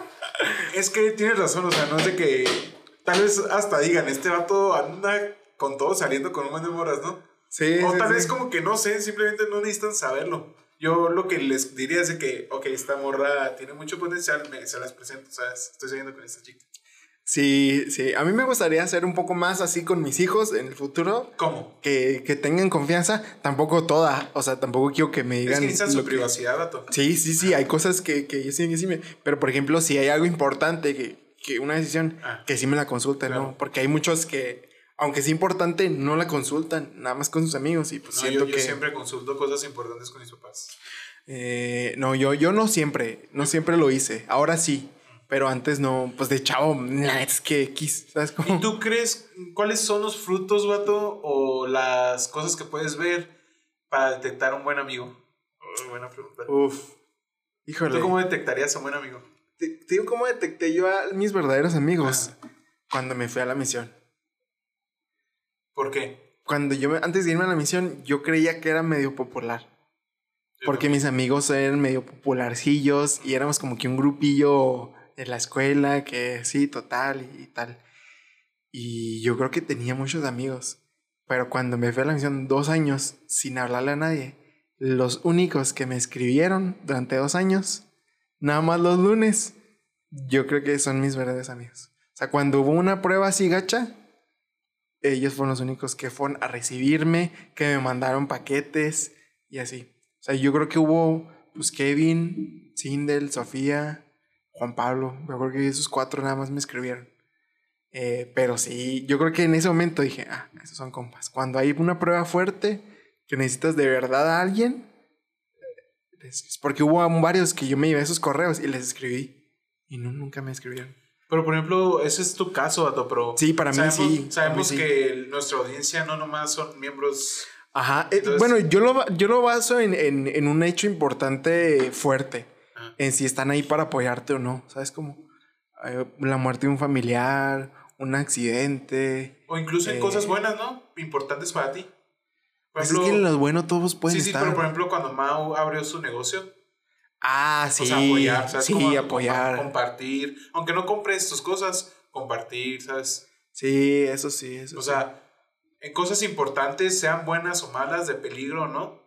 B: Es que tienes razón, o sea, no es de que... Tal vez hasta digan, este vato anda con todo saliendo con un buen de morras, ¿no?
A: Sí,
B: o
A: sí,
B: tal
A: sí.
B: vez como que no sé, simplemente no necesitan saberlo. Yo lo que les diría es de que, ok, esta morra tiene mucho potencial, me, se las presento, ¿sabes? Estoy saliendo con esta chica.
A: Sí, sí. A mí me gustaría hacer un poco más así con mis hijos en el futuro.
B: ¿Cómo?
A: Que, que tengan confianza. Tampoco toda. O sea, tampoco quiero que me
B: Es
A: digan.
B: que necesitan
A: lo
B: su
A: que-
B: privacidad, vato.
A: Sí, sí, sí, hay cosas que, que yo sí, que sí me... Pero, por ejemplo, si hay algo importante, que, que una decisión,
B: Ah.
A: que sí me la consulten,
B: Claro.
A: ¿no? Porque hay muchos que, aunque sea importante, no la consultan, nada más con sus amigos y pues
B: No,
A: siento
B: yo, yo
A: que...
B: siempre consulto cosas importantes con mis papás.
A: eh, no, yo, yo no siempre, no siempre lo hice, ahora sí, pero antes no, pues de chavo, es que X, ¿sabes cómo?
B: ¿Y tú crees cuáles son los frutos, vato, o las cosas que puedes ver para detectar un buen amigo? Oh, buena pregunta.
A: Uf, híjole.
B: ¿Tú cómo detectarías a un buen amigo?
A: Te, te digo cómo detecté yo a mis verdaderos amigos
B: Ah.
A: cuando me fui a la misión.
B: ¿Por qué?
A: cuando yo, me- antes de irme a la misión, yo creía que era medio popular. Porque mis amigos eran medio popularcillos y éramos como que un grupillo de la escuela que sí, total y tal. Y yo creo que tenía muchos amigos. Pero cuando me fui a la misión dos años sin hablarle a nadie, los únicos que me escribieron durante dos años, nada más los lunes, yo creo que son mis verdaderos amigos. O sea, cuando hubo una prueba así gacha, ellos fueron los únicos que fueron a recibirme, que me mandaron paquetes y así. O sea, yo creo que hubo, pues, Kevin, Sindel, Sofía, Juan Pablo. Yo creo que esos cuatro nada más me escribieron. Eh, pero sí, yo creo que en ese momento dije, ah, esos son compas. Cuando hay una prueba fuerte que necesitas de verdad a alguien, es porque hubo varios que yo me llevé esos correos y les escribí y no, nunca me escribieron.
B: Pero por ejemplo, ese es tu caso, Vato, pero...
A: Sí, para mí
B: sabemos,
A: sí, mí
B: Sabemos
A: sí.
B: que nuestra audiencia no nomás son miembros...
A: Ajá, eh, bueno, yo lo, yo lo baso en, en- en un hecho importante fuerte,
B: Ah.
A: en si están ahí para apoyarte o no, ¿sabes? Como eh, la muerte de un familiar, un accidente.
B: O incluso en
A: Eh.
B: cosas buenas, ¿no? Importantes para ti. Por
A: Pues es que en lo bueno todos pueden
B: sí, sí,
A: estar.
B: pero por ejemplo, cuando Mau abrió su negocio,
A: ah, sí,
B: o sea, apoyar, ¿sabes?
A: sí,
B: Como
A: apoyar.
B: compartir. Aunque no compres tus cosas, compartir, ¿sabes?
A: Sí, eso sí, eso
B: O
A: sí.
B: sea, en cosas importantes, sean buenas o malas, de peligro o no,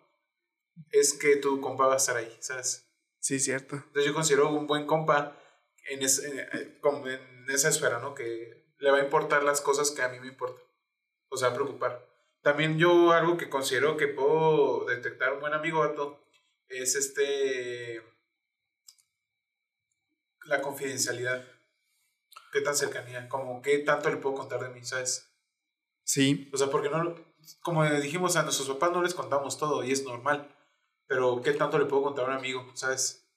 B: es que tu compa va a estar ahí, ¿sabes?
A: Sí, cierto.
B: Entonces yo considero un buen compa en, es- en- eh, en esa esfera, ¿no? Que le va a importar las cosas que a mí me importan. O sea, preocupar. También yo algo que considero que puedo detectar un buen amigo, vato, es este... La confidencialidad. ¿Qué tan cercanía? Como qué tanto le puedo contar de mí, ¿sabes?
A: Sí,
B: O sea, porque no, como dijimos a nuestros papás no les contamos todo y es normal. Pero ¿qué tanto le puedo contar a un amigo, ¿sabes?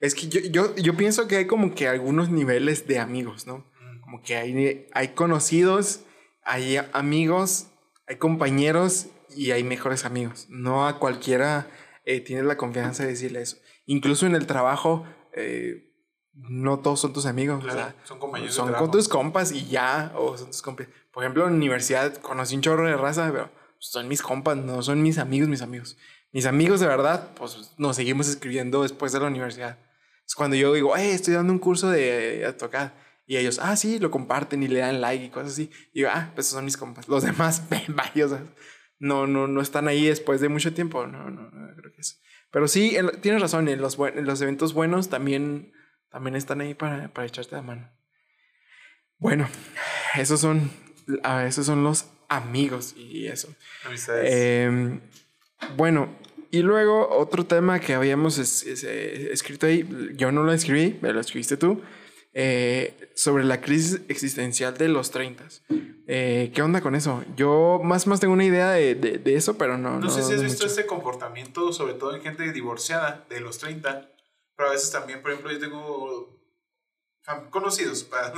A: es que yo, yo, yo pienso que hay como que algunos niveles de amigos, ¿no?
B: Mm.
A: Como que hay, hay conocidos, hay amigos, hay compañeros y hay mejores amigos. No a cualquiera eh, tienes la confianza de decirle eso. Incluso en el trabajo, eh, no todos son tus amigos.
B: Claro,
A: o sea,
B: son compañeros de
A: son
B: trabajo.
A: con tus compas y ya, o son tus compas. Por ejemplo, en la universidad conocí un chorro de raza, pero son mis compas, no son mis amigos, mis amigos. Mis amigos de verdad, pues nos seguimos escribiendo después de la universidad. Es cuando yo digo, hey, estoy dando un curso de a tocar. Y ellos, ah, sí, lo comparten y le dan like y cosas así. Y digo, ah, pues son mis compas. Los demás, varios. No, no, no están ahí después de mucho tiempo. No, no, no creo que eso. Pero sí, en- tienes razón, en los, buen- en los eventos buenos también, también están ahí para, para echarte la mano. Bueno, esos son, ah, esos son los amigos y eso. Eh, bueno, y luego otro tema que habíamos es- es- eh, escrito ahí, yo no lo escribí, me lo escribiste tú, eh, sobre la crisis existencial de los 30. Eh, ¿Qué onda con eso? Yo más más tengo una idea de, de- de eso, pero no.
B: no, sé si has visto
A: mucho.
B: este comportamiento, sobre todo en gente divorciada de los 30, pero a veces también, por ejemplo, yo tengo conocidos, para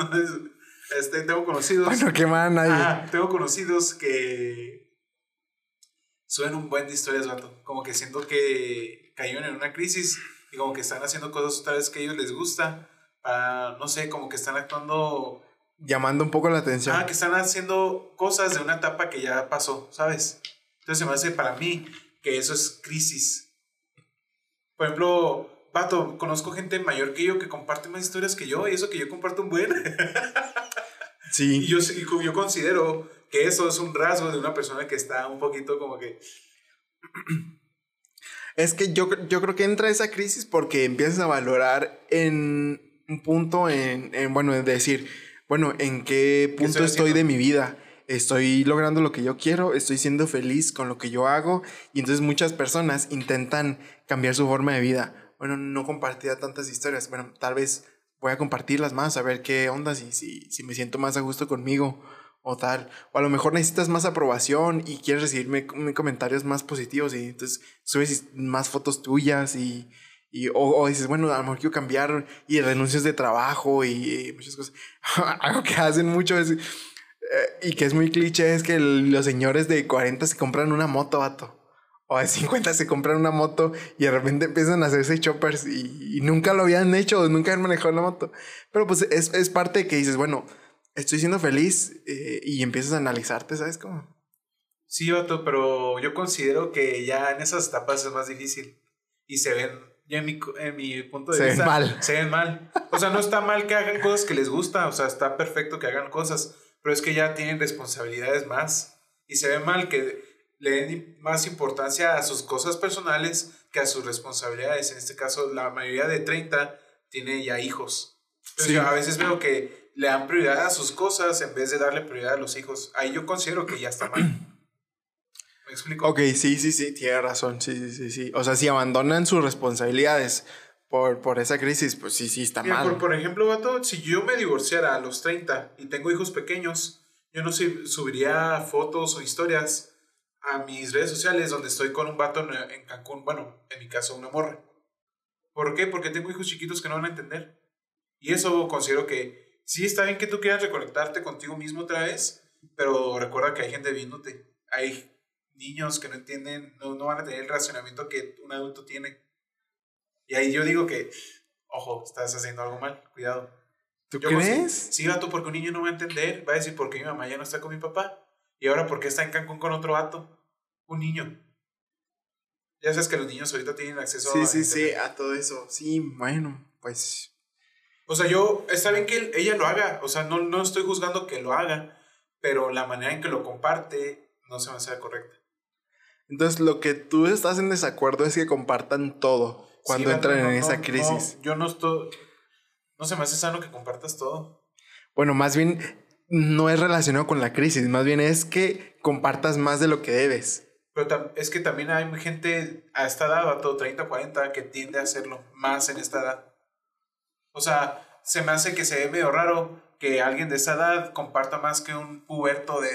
B: este, tengo conocidos.
A: Bueno, qué mal nadie.
B: Tengo conocidos que suben un buen de historias, vato. Como que siento que cayeron en una crisis y como que están haciendo cosas otra vez que a ellos les gusta. Para, no sé, como que están actuando.
A: Llamando un poco la atención.
B: Ah, que están haciendo cosas de una etapa que ya pasó, ¿sabes? Entonces se me hace para mí que eso es crisis. Por ejemplo, vato, conozco gente mayor que yo que comparte más historias que yo y eso que yo comparto un buen. Y
A: sí.
B: yo, sí- yo considero que eso es un rasgo de una persona que está un poquito como que...
A: Es que yo, yo creo que entra esa crisis porque empiezas a valorar en un punto en, en, bueno, en decir, bueno, ¿en qué punto
B: estoy
A: de mi vida? Estoy logrando lo que yo quiero, estoy siendo feliz con lo que yo hago y entonces muchas personas intentan cambiar su forma de vida. Bueno, no compartía tantas historias, bueno, tal vez voy a compartirlas más, a ver qué onda, si, si, si me siento más a gusto conmigo o tal. O a lo mejor necesitas más aprobación y quieres recibirme com- comentarios más positivos y entonces subes más fotos tuyas y, y o, o dices, bueno, a lo mejor quiero cambiar y renuncias de trabajo y, y muchas cosas. Algo que hacen mucho es, eh, y que es muy cliché es que el- los señores de 40 se compran una moto, vato. O de 50 se compran una moto y de repente empiezan a hacerse choppers y, y nunca lo habían hecho o nunca han manejado la moto. Pero pues es, es parte de que dices, bueno, estoy siendo feliz eh, y empiezas a analizarte, ¿sabes cómo?
B: Sí, vato, pero yo considero que ya en esas etapas es más difícil. Y se ven, ya en mi, en mi punto de
A: Se ven
B: vista,
A: mal.
B: se ven mal. O sea, no está mal que hagan cosas que les gusta, o sea, está perfecto que hagan cosas, pero es que ya tienen responsabilidades más. Y se ve mal que le den más importancia a sus cosas personales que a sus responsabilidades. En este caso, la mayoría de 30 tiene ya hijos. Entonces,
A: Sí.
B: yo a veces veo que le dan prioridad a sus cosas en vez de darle prioridad a los hijos. Ahí yo considero que ya está mal. ¿Me explico?
A: Ok, sí, sí, sí, tiene razón. Sí, sí, sí, sí. O sea, si abandonan sus responsabilidades por, por esa crisis, pues sí, sí, está
B: Mira,
A: mal.
B: por, por ejemplo, vato, si yo me divorciara a los 30 y tengo hijos pequeños, yo no subiría fotos o historias a mis redes sociales donde estoy con un vato en, en Cancún. Bueno, en mi caso, una morra. ¿Por qué? Porque tengo hijos chiquitos que no van a entender. Y eso considero que sí está bien que tú quieras reconectarte contigo mismo otra vez, pero recuerda que hay gente viéndote. Hay niños que no entienden, no, no van a tener el racionamiento que un adulto tiene. Y ahí yo digo que, ojo, estás haciendo algo mal, cuidado.
A: ¿Tú
B: Yo
A: crees?
B: Sí, vato, porque un niño no va a entender. Va a decir, ¿por qué mi mamá ya no está con mi papá? Y ahora, ¿por qué está en Cancún con otro vato? Un niño. Ya sabes que los niños ahorita tienen acceso
A: Sí,
B: a...
A: sí, sí,
B: internet.
A: a todo eso. Sí, bueno, pues
B: O sea, yo, está bien que él- ella lo haga. O sea, no, no estoy juzgando que lo haga, pero la manera en que lo comparte no se me hace correcta.
A: Entonces, lo que tú estás en desacuerdo es que compartan todo cuando
B: Sí,
A: entran
B: no,
A: en
B: no,
A: esa
B: no,
A: crisis.
B: yo no estoy... No se me hace sano que compartas todo.
A: Bueno, más bien no es relacionado con la crisis, más bien es que compartas más de lo que debes.
B: Pero es que también hay gente a esta edad, a todo 30, 40, que tiende a hacerlo más en esta edad. O sea, se me hace que se ve medio raro que alguien de esa edad comparta más que un puberto de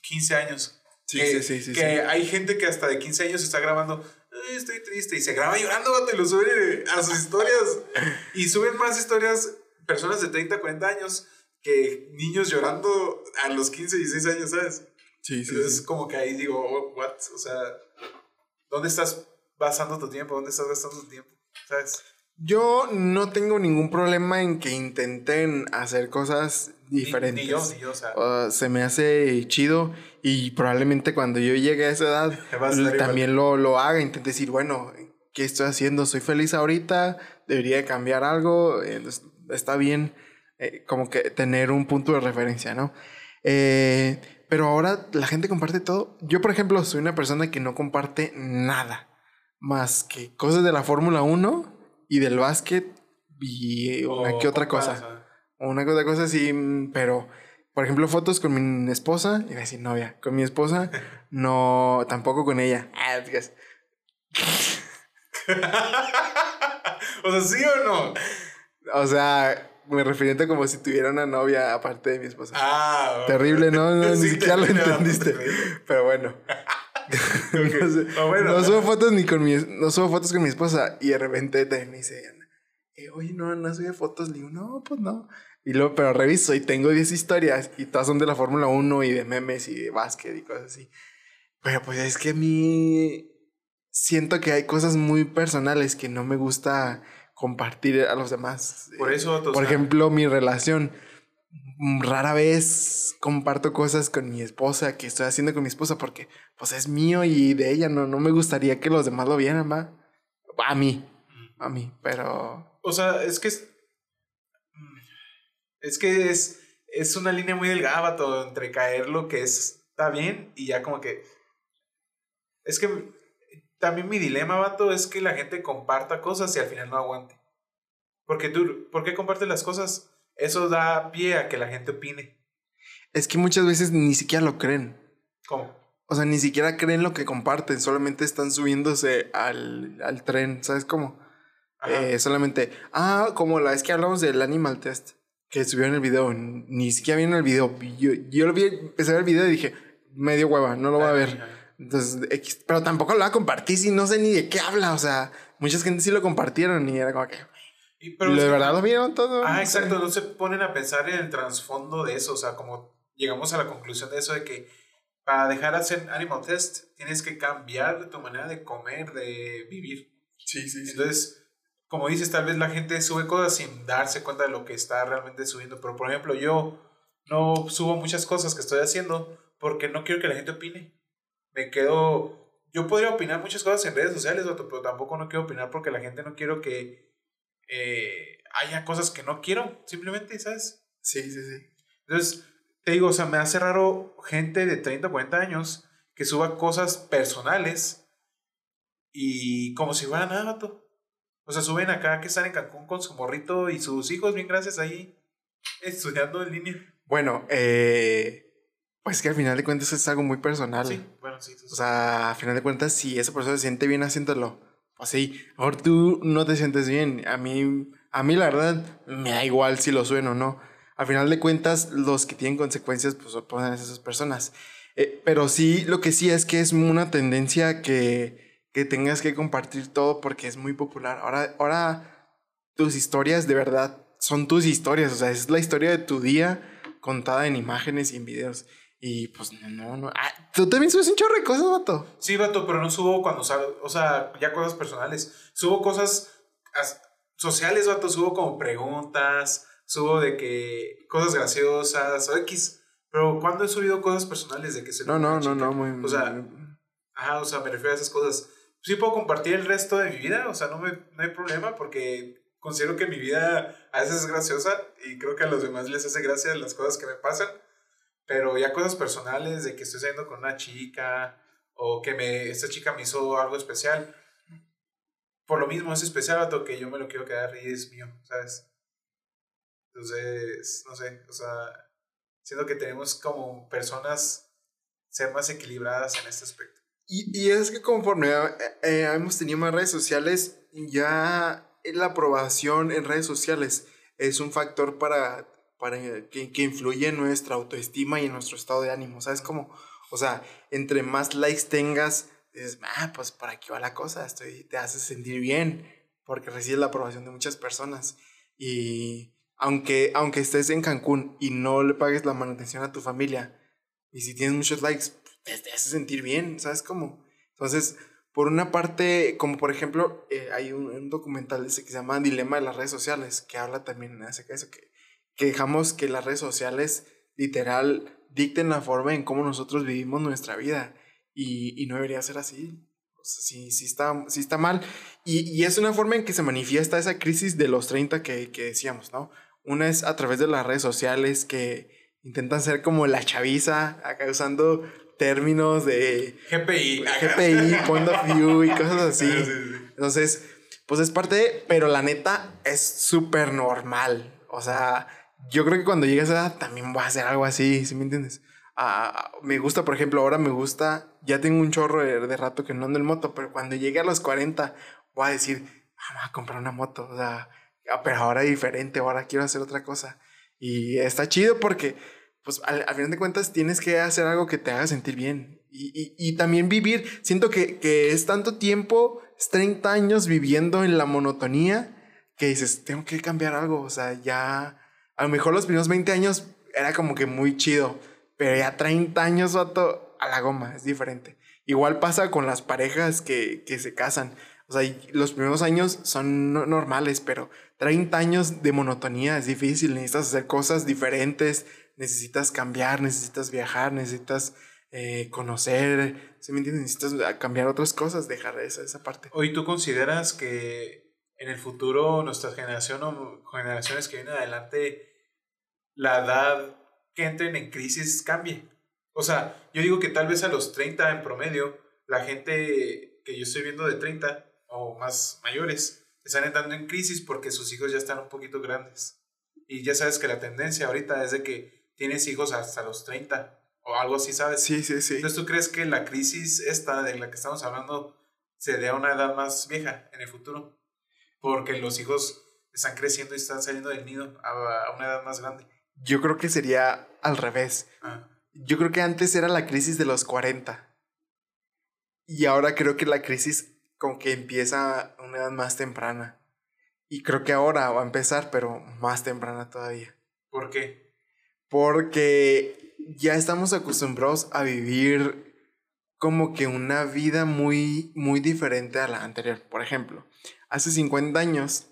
B: 15 años.
A: Sí,
B: que,
A: sí, sí, sí,
B: que
A: sí.
B: hay gente que hasta de 15 años está grabando, "Ay, estoy triste, y se graba llorando, y lo sube a sus historias. Y suben más historias personas de 30, 40 años que niños llorando a los 15, 16 años, ¿sabes?
A: Sí,
B: es como que ahí digo, "Oh, what? O sea, ¿dónde estás basando tu tiempo? ¿Dónde estás gastando tu tiempo? ¿Sabes?
A: Yo no tengo ningún problema en que intenten hacer cosas diferentes.
B: Ni, yo, ni yo, o sea.
A: Uh, se me hace chido y probablemente cuando yo llegue a esa edad
B: a
A: también lo, lo haga. Intente decir, bueno, ¿qué estoy haciendo? ¿Soy feliz ahorita? ¿Debería de cambiar algo? Eh, pues, está bien eh, como que tener un punto de referencia, ¿no? Eh, pero ahora la gente comparte todo. Yo, por ejemplo, soy una persona que no comparte nada más que cosas de la Fórmula 1 y del básquet y una
B: O
A: que otra cosa.
B: O
A: Una otra cosa sí, mm, pero por ejemplo, fotos con mi esposa, iba a decir novia, con mi esposa, no, tampoco con ella. Ah,
B: o sea, ¿sí o no?
A: O sea, me referente como si tuviera una novia aparte de mi esposa.
B: Ah,
A: Terrible, ¿no? No,
B: Sí,
A: ni siquiera lo entendiste.
B: terrible.
A: Pero bueno. no, sé,
B: bueno.
A: no subo fotos ni con mi no subo fotos con mi esposa y de repente me dice eh, oye, no, no sube fotos. Le digo, no, pues no. Y luego, pero reviso y tengo 10 historias y todas son de la Fórmula 1 y de memes y de básquet y cosas así. Pero pues es que a mí siento que hay cosas muy personales que no me gusta compartir a los demás.
B: Por eso, o
A: Por ejemplo, mi relación. Rara vez comparto cosas con mi esposa que estoy haciendo con mi esposa porque pues es mío y de ella no, no me gustaría que los demás lo vieran, va. A mí, a mí, pero
B: O sea, es que es. Que es. Es una línea muy delgada, vato, entre caer lo que es, está bien y ya como que. Es que también mi dilema, vato, es que la gente comparta cosas y al final no aguante. Porque tú, ¿por qué compartes las cosas? Eso da pie a que la gente opine.
A: es que muchas veces ni siquiera lo creen.
B: ¿Cómo?
A: O sea, ni siquiera creen lo que comparten, solamente están subiéndose al, al tren, ¿sabes cómo? Eh, solamente, ah, como la vez que hablamos del Animal Test, que subió en el video, ni siquiera vi en el video. Yo, yo lo vi, empecé a ver el video y dije, medio hueva, no lo voy a ver. Entonces, pero tampoco lo compartir si no sé ni de qué habla. O sea, muchas gente sí lo compartieron y era como que.
B: Y-
A: ¿Lo
B: es
A: de verdad lo vieron todo?
B: Ah,
A: No sé.
B: exacto, no se ponen a pensar en el trasfondo de eso, o sea, como llegamos a la conclusión de eso de que para dejar hacer animal test tienes que cambiar tu manera de comer, de vivir.
A: Sí, sí, sí.
B: Como dices, tal vez la gente sube cosas sin darse cuenta de lo que está realmente subiendo, pero por ejemplo, yo no subo muchas cosas que estoy haciendo porque no quiero que la gente opine. me quedo... Yo podría opinar muchas cosas en redes sociales, pero tampoco no quiero opinar porque la gente no quiero que eh, haya cosas que no quiero, simplemente, ¿sabes?
A: Sí, sí, sí.
B: Entonces, te digo, o sea, me hace raro gente de 30 o 40 años que suba cosas personales y como si fuera nada, vato. O sea, suben acá que están en Cancún con su morrito y sus hijos, bien gracias, ahí estudiando en línea.
A: Bueno, eh, pues que al final de cuentas es algo muy personal.
B: Sí, bueno, sí.
A: O sea, al final de cuentas, si esa persona se siente bien haciéndolo, pues sí. Ahora tú no te sientes bien. A mí, a mí la verdad, me da igual si lo sueno o no. Al final de cuentas, los que tienen consecuencias, pues son esas personas. Eh, pero sí, lo que sí es que es una tendencia que, que tengas que compartir todo porque es muy popular. Ahora, ahora tus historias de verdad son tus historias. O sea, es la historia de tu día contada en imágenes y en videos. Y pues no, no. Ah, tú también subes un chorro de cosas, vato.
B: Sí, vato, pero no subo cuando salgo, o sea, ya cosas personales. Subo cosas as- sociales, vato, subo como preguntas, subo de que cosas graciosas o X. Pero cuando he subido cosas personales de que se
A: No, no, no, no, muy.
B: O sea,
A: muy-
B: Ajá, o sea, me refiero a esas cosas. Sí puedo compartir el resto de mi vida, o sea, no, me, no hay problema porque considero que mi vida a veces es graciosa y creo que a los demás les hace gracia las cosas que me pasan. Pero ya cosas personales de que estoy saliendo con una chica o que me, esta chica me hizo algo especial. Por lo mismo es especial, que yo me lo quiero quedar y es mío, ¿sabes? Entonces, no sé, o sea, siento que tenemos como personas ser más equilibradas en este aspecto.
A: Y, y es que conforme eh, hemos tenido más redes sociales, ya la aprobación en redes sociales es un factor para, para que, que influye en nuestra autoestima y en nuestro estado de ánimo. ¿Sabes cómo? O sea, entre más likes tengas, dices, ah, pues por aquí va la cosa, estoy, te hace sentir bien, porque recibes la aprobación de muchas personas. Y aunque, aunque estés en Cancún y no le pagues la manutención a tu familia, y si tienes muchos likes, te, hace sentir bien, ¿sabes cómo? Entonces, por una parte, como por ejemplo, eh, hay un, un documental ese que se llama Dilema de las redes sociales, que habla también acerca de eso, que, que dejamos que las redes sociales literal dicten la forma en cómo nosotros vivimos nuestra vida. Y, y no debería ser así. Sí, sí, está, sí está mal. Y, y es una forma en que se manifiesta esa crisis de los 30 que, que decíamos, ¿no? Una es a través de las redes sociales que intentan ser como la chaviza, acá usando términos de
B: GPI.
A: GPI, point of view y cosas así.
B: Sí, sí.
A: Entonces, pues es parte de, pero la neta es súper normal. O sea, yo creo que cuando llegue a edad también voy a hacer algo así, ¿sí me entiendes? Ah, me gusta, por ejemplo, ahora me gusta, ya tengo un chorro de, de rato que no ando en moto, pero cuando llegue a los 40 voy a decir, vamos a comprar una moto, o sea, ah, pero ahora diferente, ahora quiero hacer otra cosa. Y está chido porque, pues al, al final de cuentas, tienes que hacer algo que te haga sentir bien. Y, y, y también vivir, siento que, que es tanto tiempo, es 30 años viviendo en la monotonía, que dices, tengo que cambiar algo, o sea, ya, a lo mejor los primeros 20 años era como que muy chido, pero ya 30 años, vato, a la goma, es diferente. Igual pasa con las parejas que, que se casan. O sea, los primeros años son no- normales, pero 30 años de monotonía es difícil. Necesitas hacer cosas diferentes, necesitas cambiar, necesitas viajar, necesitas eh, conocer. ¿Sí me entiendes? Necesitas cambiar otras cosas, dejar esa, esa parte.
B: Hoy tú consideras que en el futuro nuestra generación o generaciones que vienen adelante, la edad que entren en crisis cambie. O sea, yo digo que tal vez a los 30 en promedio, la gente que yo estoy viendo de 30 o más mayores están entrando en crisis porque sus hijos ya están un poquito grandes. Y ya sabes que la tendencia ahorita es de que tienes hijos hasta los 30 o algo así, ¿sabes?
A: Sí, sí, sí.
B: Entonces, ¿tú crees que la crisis esta de la que estamos hablando se dé a una edad más vieja en el futuro? Porque los hijos están creciendo y están saliendo del nido a, una edad más grande.
A: Yo creo que sería al revés.
B: Ah,
A: Yo creo que antes era la crisis de los 40. Y ahora creo que la crisis como que empieza a una edad más temprana. Y creo que ahora va a empezar, pero más temprana todavía.
B: ¿Por qué?
A: Porque ya estamos acostumbrados a vivir como que una vida muy, muy diferente a la anterior. Por ejemplo, hace 50 años,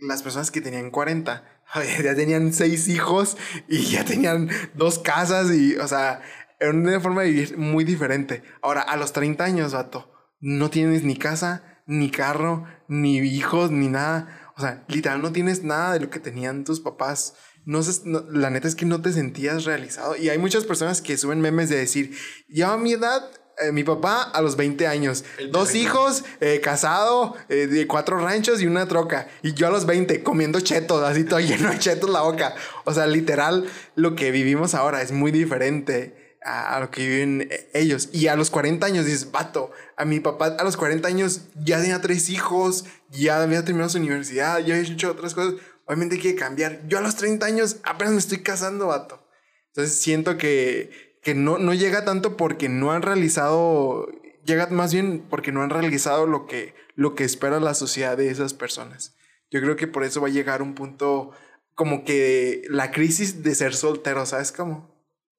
A: las personas que tenían 40 ya tenían seis hijos y ya tenían dos casas y, o sea, era una forma de vivir muy diferente. Ahora, a los 30 años, vato, no tienes ni casa, ni carro, ni hijos, ni nada. O sea, literal, no tienes nada de lo que tenían tus papás. No, sé, no- la neta es que no te sentías realizado. Y hay muchas personas que suben memes de decir, ya a mi edad, eh, mi papá a los 20 años,
B: El
A: dos hijos, eh, casado, eh, de cuatro ranchos y una troca. Y yo a los 20 comiendo chetos, así todo lleno de chetos la boca. O sea, literal, lo que vivimos ahora es muy diferente a, lo que viven ellos. Y a los 40 años dices, vato, a mi papá a los 40 años ya tenía tres hijos, ya había terminado su universidad, ya había hecho otras cosas. Obviamente quiere cambiar. Yo a los 30 años apenas me estoy casando, vato. Entonces siento que, que no, no llega tanto porque no han realizado, llega más bien porque no han realizado lo que, lo que espera la sociedad de esas personas. Yo creo que por eso va a llegar un punto como que la crisis de ser soltero, ¿sabes cómo?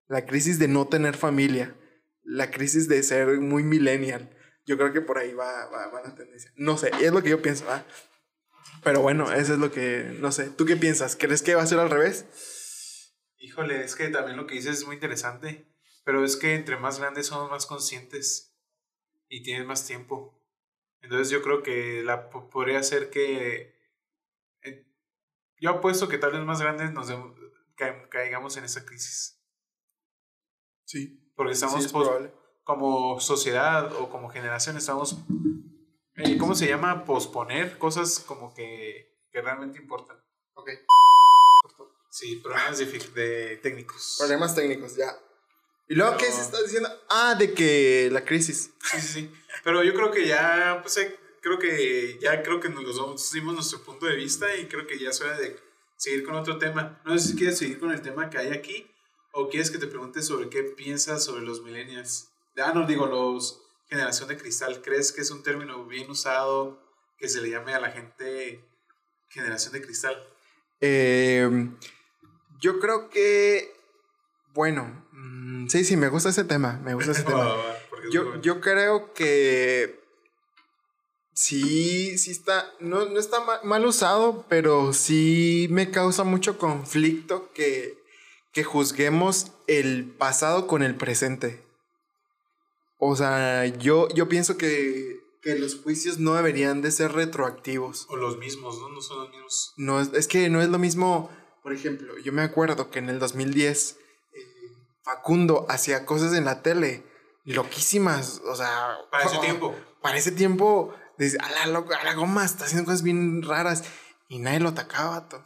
A: La crisis de no tener familia, la crisis de ser muy millennial. Yo creo que por ahí va, va, va la tendencia. No sé, es lo que yo pienso, ¿ah? Pero bueno, eso es lo que, no sé, ¿tú qué piensas? ¿Crees que va a ser al revés?
B: Híjole, es que también lo que dices es muy interesante, pero es que entre más grandes somos más conscientes y tienes más tiempo. Entonces yo creo que la po- podría ser que eh, yo apuesto que tal vez más grandes nos ca- caigamos en esa crisis,
A: Sí.
B: porque estamos
A: sí, es
B: como sociedad o como generación estamos eh, ¿cómo se llama? posponer cosas como que, que realmente importan.
A: Ok.
B: Sí, problemas de, de técnicos.
A: Problemas técnicos, ya. ¿Y luego qué
B: No.
A: se está diciendo? Ah, de que la crisis.
B: Sí, sí, sí. Pero yo creo que ya, pues eh, creo que ya creo que nos dos dimos nuestro punto de vista y creo que ya es hora de seguir con otro tema. No sé si quieres seguir con el tema que hay aquí o quieres que te pregunte sobre qué piensas sobre los millennials. Ah, no, digo, los generación de cristal. ¿Crees que es un término bien usado que se le llame a la gente generación de cristal?
A: Eh, yo creo que, bueno, mm, sí, sí, me gusta ese tema, me gusta ese tema. Yo, yo creo que sí, sí está, no, no está ma- mal usado, pero sí me causa mucho conflicto que, que juzguemos el pasado con el presente. O sea, yo, yo pienso que, que los juicios no deberían de ser retroactivos.
B: O los mismos, ¿no? No son los mismos.
A: No es, es que no es lo mismo, por ejemplo, yo me acuerdo que en el 2010 eh, Facundo hacía cosas en la tele loquísimas, o sea,
B: Para ese
A: oh,
B: tiempo.
A: Para ese tiempo, dice, a la, loco- a la goma, está haciendo cosas bien raras y nadie lo atacaba, vato.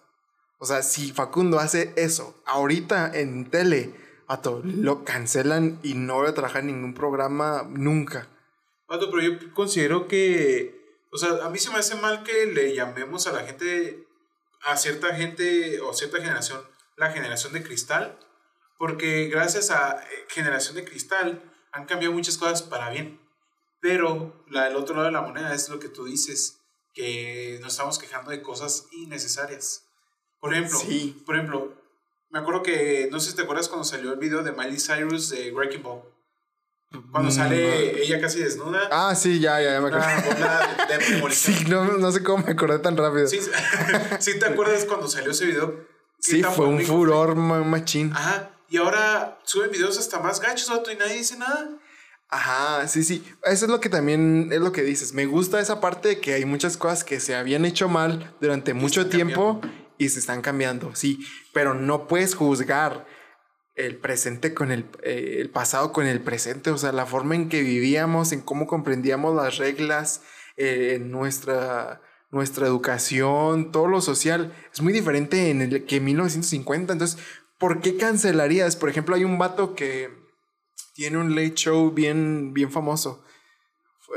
A: O sea, si Facundo hace eso ahorita en tele, vato, lo cancelan y no va a trabajar en ningún programa nunca.
B: Vato, pero yo considero que, o sea, a mí se me hace mal que le llamemos a la gente, a cierta gente o cierta generación, la generación de cristal, porque gracias a eh, generación de cristal han cambiado muchas cosas para bien. Pero la, el otro lado de la moneda es lo que tú dices, que nos estamos quejando de cosas innecesarias. Por ejemplo,
A: Sí.
B: por ejemplo, me acuerdo que, no sé si te acuerdas cuando salió el video de Miley Cyrus de Wrecking Ball. Cuando
A: Mm,
B: sale ella casi desnuda.
A: Ah, sí, ya, ya, ya me acuerdo.
B: Una de.
A: Sí, no, no sé cómo me acordé tan rápido.
B: Sí, sí, te acuerdas cuando salió ese video. ¿Qué
A: Sí, fue un furor ma- machín.
B: Ajá. Y ahora suben videos hasta más gachos, vato, y nadie dice nada.
A: Ajá, sí, sí. Eso es lo que también es lo que dices. Me gusta esa parte de que hay muchas cosas que se habían hecho mal durante mucho tiempo y se están cambiando, sí. Pero no puedes juzgar el presente con el, eh, el pasado con el presente. O sea, la forma en que vivíamos, en cómo comprendíamos las reglas, eh, en nuestra, nuestra educación, todo lo social, es muy diferente en el que en 1950. Entonces, ¿por qué cancelarías? Por ejemplo, hay un vato que tiene un late show bien, bien famoso.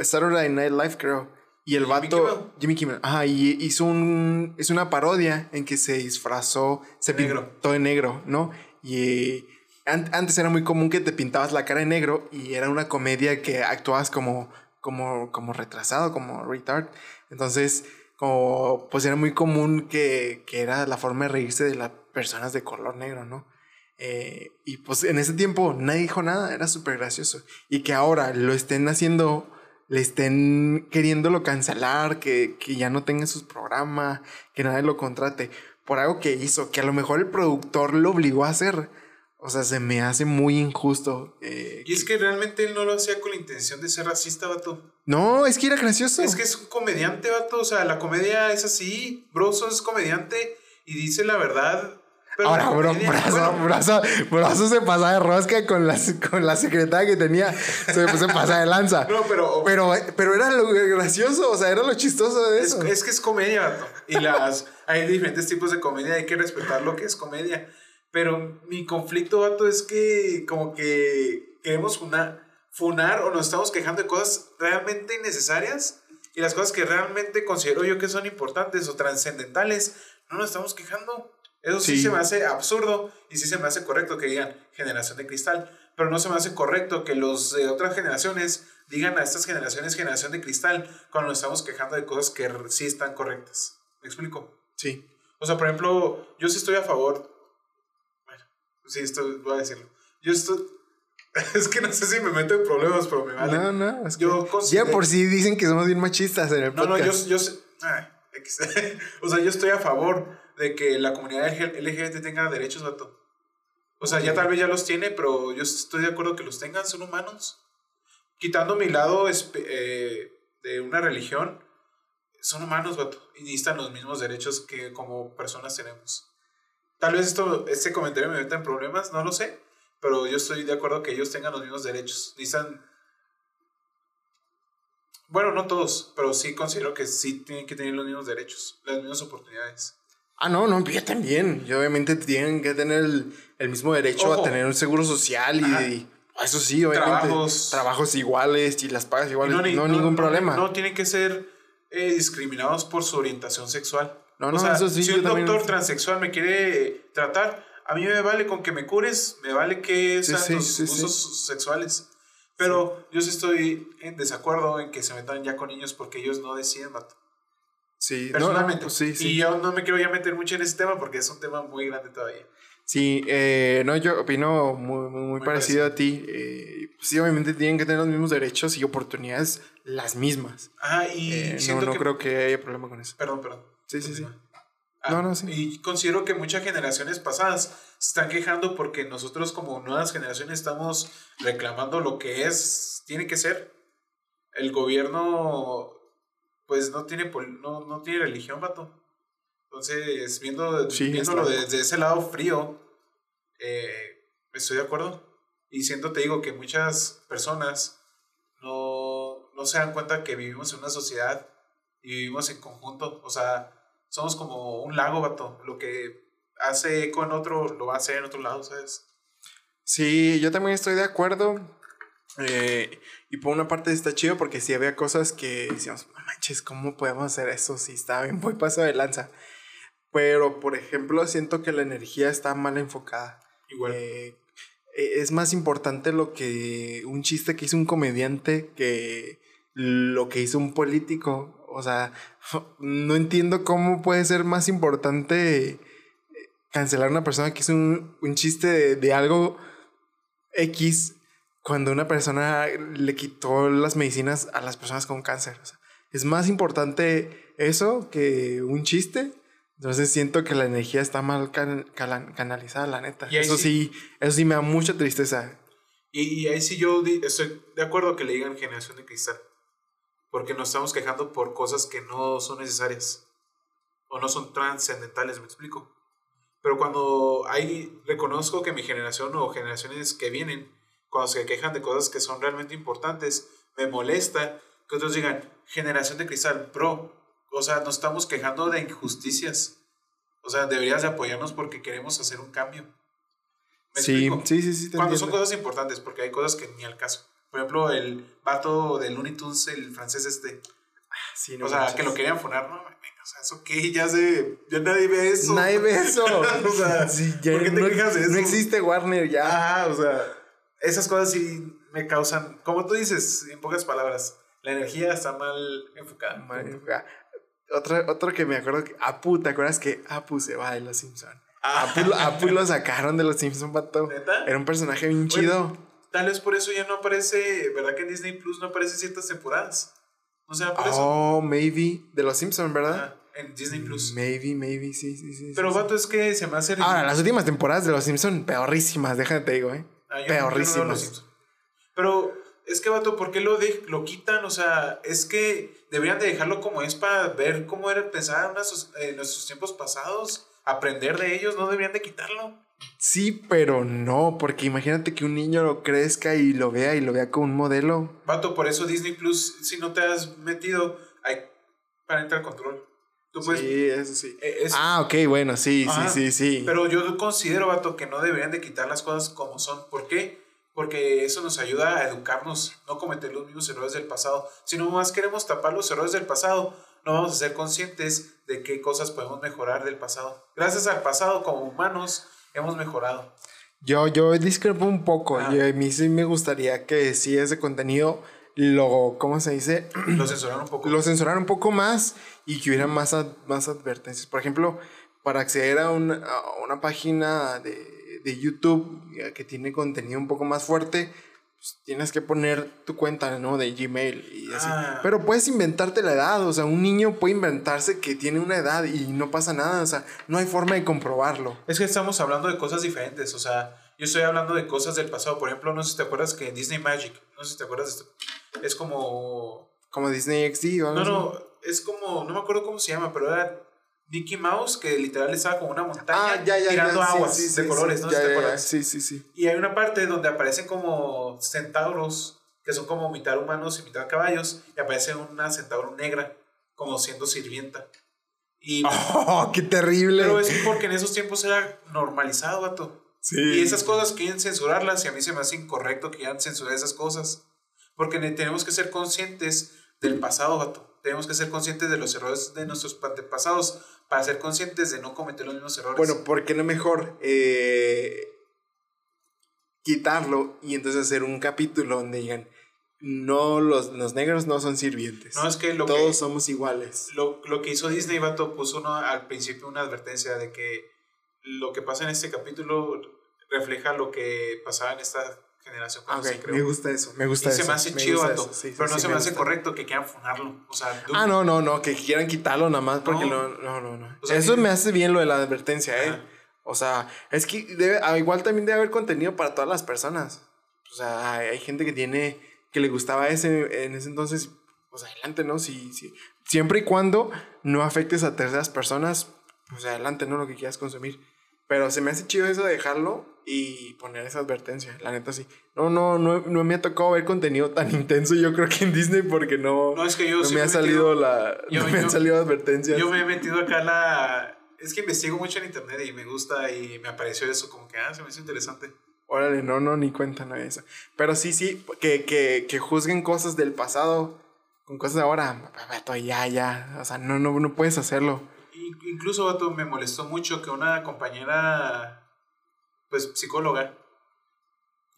A: Saturday Night Live, creo. Y el
B: Jimmy
A: vato,
B: Kimmel.
A: Jimmy Kimmel, ajá, y hizo un, es una parodia en que se disfrazó, se
B: negro.
A: pintó de negro, ¿no? Y an- antes era muy común que te pintabas la cara de negro y era una comedia que actuabas como, como, como retrasado, como retard. Entonces, como, pues era muy común que, que era la forma de reírse de las personas de color negro, ¿no? Eh, y pues en ese tiempo nadie dijo nada, era súper gracioso. Y que ahora lo estén haciendo, le estén queriéndolo cancelar, que, que ya no tenga sus programas, que nadie lo contrate, por algo que hizo, que a lo mejor el productor lo obligó a hacer. O sea, se me hace muy injusto. eh,
B: Y es que realmente él no lo hacía con la intención de ser racista, vato.
A: No, es que era gracioso.
B: Es que es un comediante, vato. O sea, la comedia es así. Broso es comediante y dice la verdad. Pero
A: Ahora, bro, brazo, brazo, brazo se pasa de rosca con la, con la secretaria que tenía. Se, se pasa de lanza.
B: No, pero-
A: pero. Pero era lo gracioso, o sea, era lo chistoso de
B: Es,
A: eso.
B: es que es comedia, vato. Y las, hay diferentes tipos de comedia, hay que respetar lo que es comedia. Pero mi conflicto, vato, es que como que queremos funar, funar o nos estamos quejando de cosas realmente innecesarias y las cosas que realmente considero yo que son importantes o trascendentales, no nos estamos quejando. Eso sí.
A: Sí.
B: se me hace absurdo y sí se me hace correcto que digan generación de cristal, pero no se me hace correcto que los de otras generaciones digan a estas generaciones generación de cristal cuando nos estamos quejando de cosas que sí están correctas. ¿Me explico?
A: Sí.
B: O sea, por ejemplo, yo sí estoy a favor. Bueno, sí, esto voy a decirlo. Yo estoy. Es que no sé si me meto en problemas, pero me vale.
A: No, no. Es que
B: Yo
A: ya
B: considero-
A: por sí dicen que somos bien machistas en el
B: No, no,
A: podcast.
B: yo, yo ay, X. o sea, yo estoy a favor de que la comunidad LGBT tenga derechos, vato. O sea, ya tal vez ya los tiene, pero yo estoy de acuerdo que los tengan, son humanos. Quitando mi lado eh, de una religión, son humanos, vato. Y necesitan los mismos derechos que como personas tenemos. Tal vez esto, este comentario me meta en problemas, no lo sé. Pero yo estoy de acuerdo que ellos tengan los mismos derechos. Necesitan bueno, no todos, pero sí considero que sí tienen que tener los mismos derechos, las mismas oportunidades.
A: Ah, no, no, yo también. Y obviamente tienen que tener el, el mismo derecho
B: Ojo.
A: a tener un seguro social y, eso sí, obviamente.
B: Trabajos.
A: Trabajos iguales y las pagas iguales. No,
B: ni-
A: ningún problema.
B: No, tienen que ser eh, discriminados por su orientación sexual.
A: No,
B: O
A: no,
B: sea,
A: eso sí,
B: Si
A: yo
B: un
A: también-
B: doctor transexual me quiere tratar, a mí me vale con que me cures, me vale que sean
A: sí, sí.
B: usos sexuales. Pero yo sí estoy en desacuerdo en que se metan ya con niños porque ellos no deciden, vato.
A: Sí,
B: Personalmente.
A: no, sí, sí.
B: Y yo no me quiero ya meter mucho en ese tema porque es un tema muy grande todavía.
A: Sí, eh, no, yo opino muy, muy, muy parecido, a ti. Eh, sí, obviamente tienen que tener los mismos derechos y oportunidades las mismas.
B: Ajá, y
A: Eh, no, no
B: que...
A: creo que haya problema con eso.
B: Perdón, perdón.
A: Sí, sí, sí.
B: Ah,
A: No, no, sí.
B: Y considero que muchas generaciones pasadas se están quejando porque nosotros como nuevas generaciones estamos reclamando lo que es, tiene que ser. El gobierno pues no tiene, no, no tiene religión, vato. Entonces, viendo,
A: Sí,
B: viéndolo
A: está.
B: desde ese lado frío, eh, estoy de acuerdo. Y siento, te digo, que muchas personas no, no se dan cuenta que vivimos en una sociedad y vivimos en conjunto. O sea, somos como un lago, vato. Lo que hace eco en otro, lo va a hacer en otro lado, ¿sabes?
A: Sí, yo también estoy de acuerdo. Eh, y por una parte está chido porque sí había cosas que decíamos, no manches, ¿cómo podemos hacer eso si está bien muy paso de lanza? Pero, por ejemplo, siento que la energía está mal enfocada.
B: Igual.
A: Eh, eh, es más importante lo que un chiste que hizo un comediante que lo que hizo un político. O sea, no entiendo cómo puede ser más importante eh, cancelar a una persona que hizo un, un chiste de, de algo X cuando una persona le quitó las medicinas a las personas con cáncer. O sea, es más importante eso que un chiste. Entonces siento que la energía está mal can- cala- canalizada, la neta.
B: Y
A: Eso sí, eso sí me da mucha tristeza.
B: Y, y ahí sí yo estoy de acuerdo que le digan generación de cristal. Porque nos estamos quejando por cosas que no son necesarias. O no son trascendentales, me explico. Pero cuando hay, reconozco que mi generación o generaciones que vienen, cuando se quejan de cosas que son realmente importantes, me molesta que otros digan, generación de cristal, bro. O sea, nos estamos quejando de injusticias. O sea, deberías de apoyarnos porque queremos hacer un cambio. ¿Me
A: Sí,
B: explico?
A: sí, sí, sí.
B: Cuando son cosas importantes, porque hay cosas que ni al caso. Por ejemplo, el vato de Looney Tunes, el francés este.
A: Sí, no
B: o sea,
A: manches.
B: que lo querían funar, no, o sea, eso qué, ya sé, ya nadie ve eso.
A: Nadie ve eso.
B: o sea,
A: Sí, ya
B: ¿por qué te
A: no,
B: quejas de eso?
A: no existe Warner ya.
B: Ajá, o sea, esas cosas sí me causan, como tú dices, en pocas palabras, la energía está mal enfocada.
A: Madre, ah, Otro, otro que me acuerdo que Apu, ¿te acuerdas que Apu se va de los Simpsons?
B: Ah.
A: Apu, lo- Apu lo sacaron de los Simpsons, pato.
B: ¿Neta?
A: Era un personaje bien chido.
B: Tal vez por eso ya no aparece, ¿verdad que en Disney Plus no aparece ciertas temporadas? No será por eso.
A: Oh, maybe. De los Simpsons, ¿verdad?
B: Ajá. en Disney Plus.
A: Maybe, maybe, sí, sí, sí.
B: Pero,
A: sí, sí.
B: vato, es que se me hace.
A: Ahora, las últimas temporadas de Los Simpson peorrísimas, déjate te digo, ¿eh?
B: Ah, yo no- Los. Pero es que, vato, ¿por qué lo, de- lo quitan? O sea, es que deberían de dejarlo como es para ver cómo era pensar en nuestros, tiempos pasados, aprender de ellos, no deberían de quitarlo.
A: Sí, pero no, porque imagínate que un niño lo crezca y lo vea y lo vea como un modelo.
B: Vato, por eso Disney Plus, si no te has metido, hay para entrar al control. Tú puedes.
A: eso sí.
B: eh, es-
A: Ah, ok, bueno, sí,
B: Ajá.
A: sí, sí, sí.
B: Pero yo considero, vato, que no deberían de quitar las cosas como son. ¿Por qué? Porque eso nos ayuda a educarnos, no cometer los mismos errores del pasado. Si no más queremos tapar los errores del pasado, no vamos a ser conscientes de qué cosas podemos mejorar del pasado. Gracias al pasado, como humanos, hemos mejorado.
A: Yo, yo discrepo un poco.
B: Ah.
A: Y a mí sí me gustaría que si ese contenido lo, ¿cómo se dice?
B: Lo censuraron un poco.
A: lo censuraran un poco más y que hubiera más, ad- más advertencias. Por ejemplo, para acceder a una, a una página de, de YouTube eh, que tiene contenido un poco más fuerte, pues, tienes que poner tu cuenta, ¿no? De Gmail y así.
B: Ah.
A: Pero puedes inventarte la edad, o sea, un niño puede inventarse que tiene una edad y no pasa nada, o sea, no hay forma de comprobarlo.
B: Es que estamos hablando de cosas diferentes, o sea, yo estoy hablando de cosas del pasado. Por ejemplo, no sé si te acuerdas que Disney Magic, no sé si te acuerdas de esto, es como
A: Como Disney XD o algo
B: No,
A: así.
B: no, es como, no me acuerdo cómo se llama, pero era Mickey Mouse que literal estaba como una montaña
A: Ah, ya, ya,
B: tirando
A: ya,
B: aguas
A: sí, sí,
B: de colores,
A: sí,
B: no te acuerdas.
A: Sí, sí, sí.
B: Y hay una parte donde aparecen como centauros que son como mitad humanos y mitad caballos y aparece una centauro negra como siendo sirvienta. Y,
A: ¡Oh, qué terrible!
B: pero es porque en esos tiempos era normalizado, vato. Y esas cosas quieren censurarlas y a mí se me hace incorrecto que quieran censurar esas cosas. Porque ne- tenemos que ser conscientes del pasado, vato. Tenemos que ser conscientes de los errores de nuestros antepasados para ser conscientes de no cometer los mismos errores.
A: Bueno, ¿por qué no mejor eh, quitarlo y entonces hacer un capítulo donde digan, no, los, los negros no son sirvientes.
B: no es que lo,
A: Todos
B: que
A: somos iguales.
B: lo, lo que hizo Disney, vato, puso uno, al principio una advertencia de que lo que pasa en este capítulo refleja lo que pasaba en esta generación cuando
A: ok,
B: se creó.
A: me gusta eso, me
B: y
A: gusta
B: se
A: eso.
B: me hace
A: me
B: chido, vato.
A: sí, sí,
B: pero no
A: sí,
B: se me, hace
A: gusta.
B: correcto que quieran funarlo. O sea, dude,
A: Ah, no, no, no, que quieran quitarlo nada más porque
B: No.
A: no, no, no.
B: O sea,
A: eso
B: que-
A: me hace bien lo de la advertencia, ¿eh?
B: Ajá.
A: O sea, es que debe, ah, igual también debe haber contenido para todas las personas. O sea, hay, hay gente que tiene, que le gustaba ese en ese entonces, pues adelante, ¿no? Si, si, siempre y cuando no afectes a terceras personas, pues adelante, ¿no? Lo que quieras consumir. Pero se me hace chido eso de dejarlo y poner esa advertencia, la neta sí. No, no, no, no me ha tocado ver contenido tan intenso yo creo que en Disney porque no,
B: No, es que yo
A: no
B: sí
A: me
B: me
A: ha salido la,
B: yo-
A: no me han
B: yo-
A: salido advertencias.
B: Yo me he metido acá la... Es que investigo mucho en internet y me gusta y me apareció eso como que, ah, se me hizo interesante.
A: Órale, no, no, ni cuenta, no eso. Pero sí, sí, que, que, que juzguen cosas del pasado con cosas de ahora. Ya, ya. O sea, no, no, no puedes hacerlo.
B: Incluso, vato, me molestó mucho que una compañera, pues, psicóloga,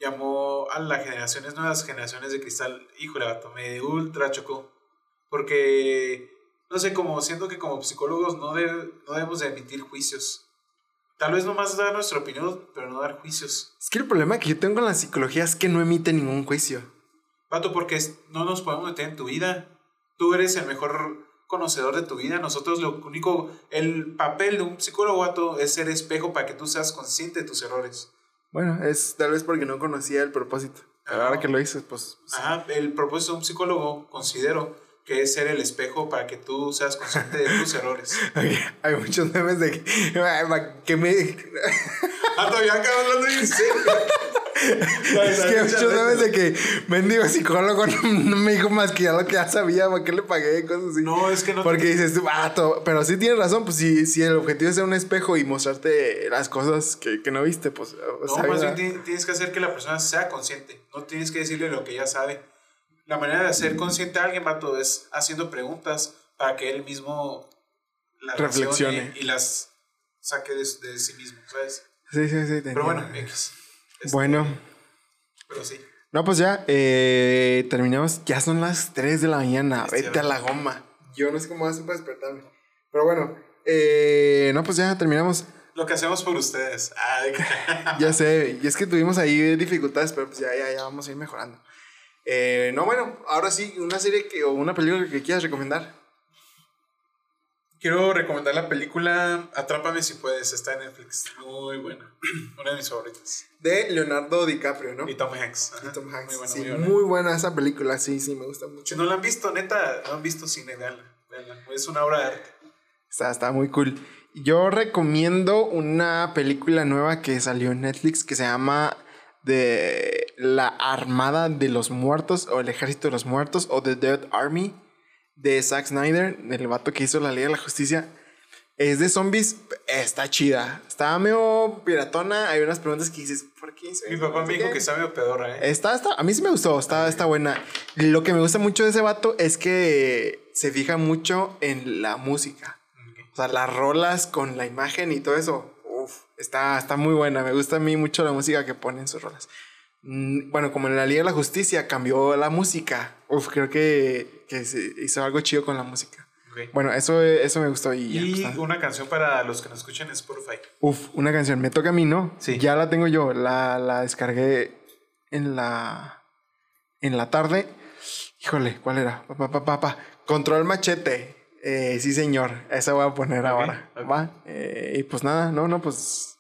B: llamó a las generaciones nuevas, generaciones de cristal. Híjole, vato, me ultra chocó. Porque, no sé, como siento que como psicólogos no, debe- no debemos de emitir juicios. Tal vez nomás dar nuestra opinión, pero no dar juicios.
A: Es que el problema que yo tengo con la psicología es que no emite ningún juicio.
B: Vato, porque no nos podemos meter en tu vida. Tú eres el mejor conocedor de tu vida. Nosotros lo único, el papel de un psicólogo, vato, es ser espejo para que tú seas consciente de tus errores.
A: Bueno, es tal vez porque no conocía el propósito. Pero
B: Ajá.
A: ahora que lo dices, pues. pues,
B: Ajá, el propósito de un psicólogo, considero que es ser el espejo para que tú seas consciente de tus errores.
A: Oye, Hay muchos memes de que, que me. es
B: Ah, todavía acabo hablando serio.
A: que hay muchos memes de que mendigo psicólogo no, me dijo más que ya lo que ya sabía, ¿para qué le pagué? Cosas así.
B: No, es que no te-
A: Porque dices tú, ah, to- pero sí tienes razón, pues si, si el objetivo es ser un espejo y mostrarte las cosas que, que no viste, pues.
B: No, más bien tienes que hacer que la persona sea consciente. No tienes que decirle lo que ya sabe. La manera de hacer consciente a alguien, vato, es haciendo preguntas para que él mismo las
A: Reflexione.
B: racione y las saque de, de sí mismo, ¿sabes?
A: Sí, sí, sí. te
B: Pero bueno. X. Este,
A: Bueno,
B: Pero sí.
A: no, pues ya, eh, terminamos. Ya son las 3 de la mañana. Vete a la goma. Yo no sé cómo hacen para despertarme. Pero bueno, eh, no, pues ya terminamos.
B: Lo que hacemos por ustedes.
A: Ya sé, y es que tuvimos ahí dificultades, pero pues ya, ya, ya vamos a ir mejorando. Eh, no, bueno, ahora sí, una serie que, o una película que quieras recomendar.
B: Quiero recomendar la película Atrápame si puedes, está en Netflix. Muy buena. Una de mis favoritas.
A: De Leonardo DiCaprio, ¿no?
B: Y Tom Hanks. Ajá.
A: Tom Hanks.
B: Muy buena,
A: sí,
B: muy buena.
A: muy buena esa película, sí, sí, me gusta
B: Si
A: mucho.
B: no la han visto, neta, no han visto cine, veanla. veanla. Es una obra de arte.
A: Está, está muy cool. Yo recomiendo una película nueva que salió en Netflix que se llama de la Armada de los Muertos o el Ejército de los Muertos o The Dead Army de Zack Snyder, del vato que hizo la Liga de la Justicia. Es de zombies, está chida. Está medio piratona. Hay unas preguntas que dices, ¿por qué hizo
B: Mi papá
A: No
B: me dijo
A: qué.
B: que está medio pedorra, ¿eh?
A: Está, está, a mí sí me gustó, está, está buena. Lo que me gusta mucho de ese vato es que se fija mucho en la música. O sea, las rolas con la imagen y todo eso. Uf, está, está muy buena. Me gusta a mí mucho la música que ponen sus rolas. Mm, Bueno, como en la Liga de la Justicia cambió la música. Uf, creo que, que se hizo algo chido con la música.
B: Ok.
A: Bueno, eso, eso me gustó y, ya, pues,
B: Y
A: nada.
B: una canción para los que nos escuchan en Spotify.
A: Uf, una canción. Me toca a mí, ¿no?
B: Sí.
A: Ya la tengo yo. La, la descargué en la, en la tarde. Híjole, ¿cuál era? Pa, pa, pa, pa, pa. Control machete. Eh, sí, señor. Esa voy a poner ahora.
B: ok.
A: ¿Va? Eh, y pues nada, no, no, pues.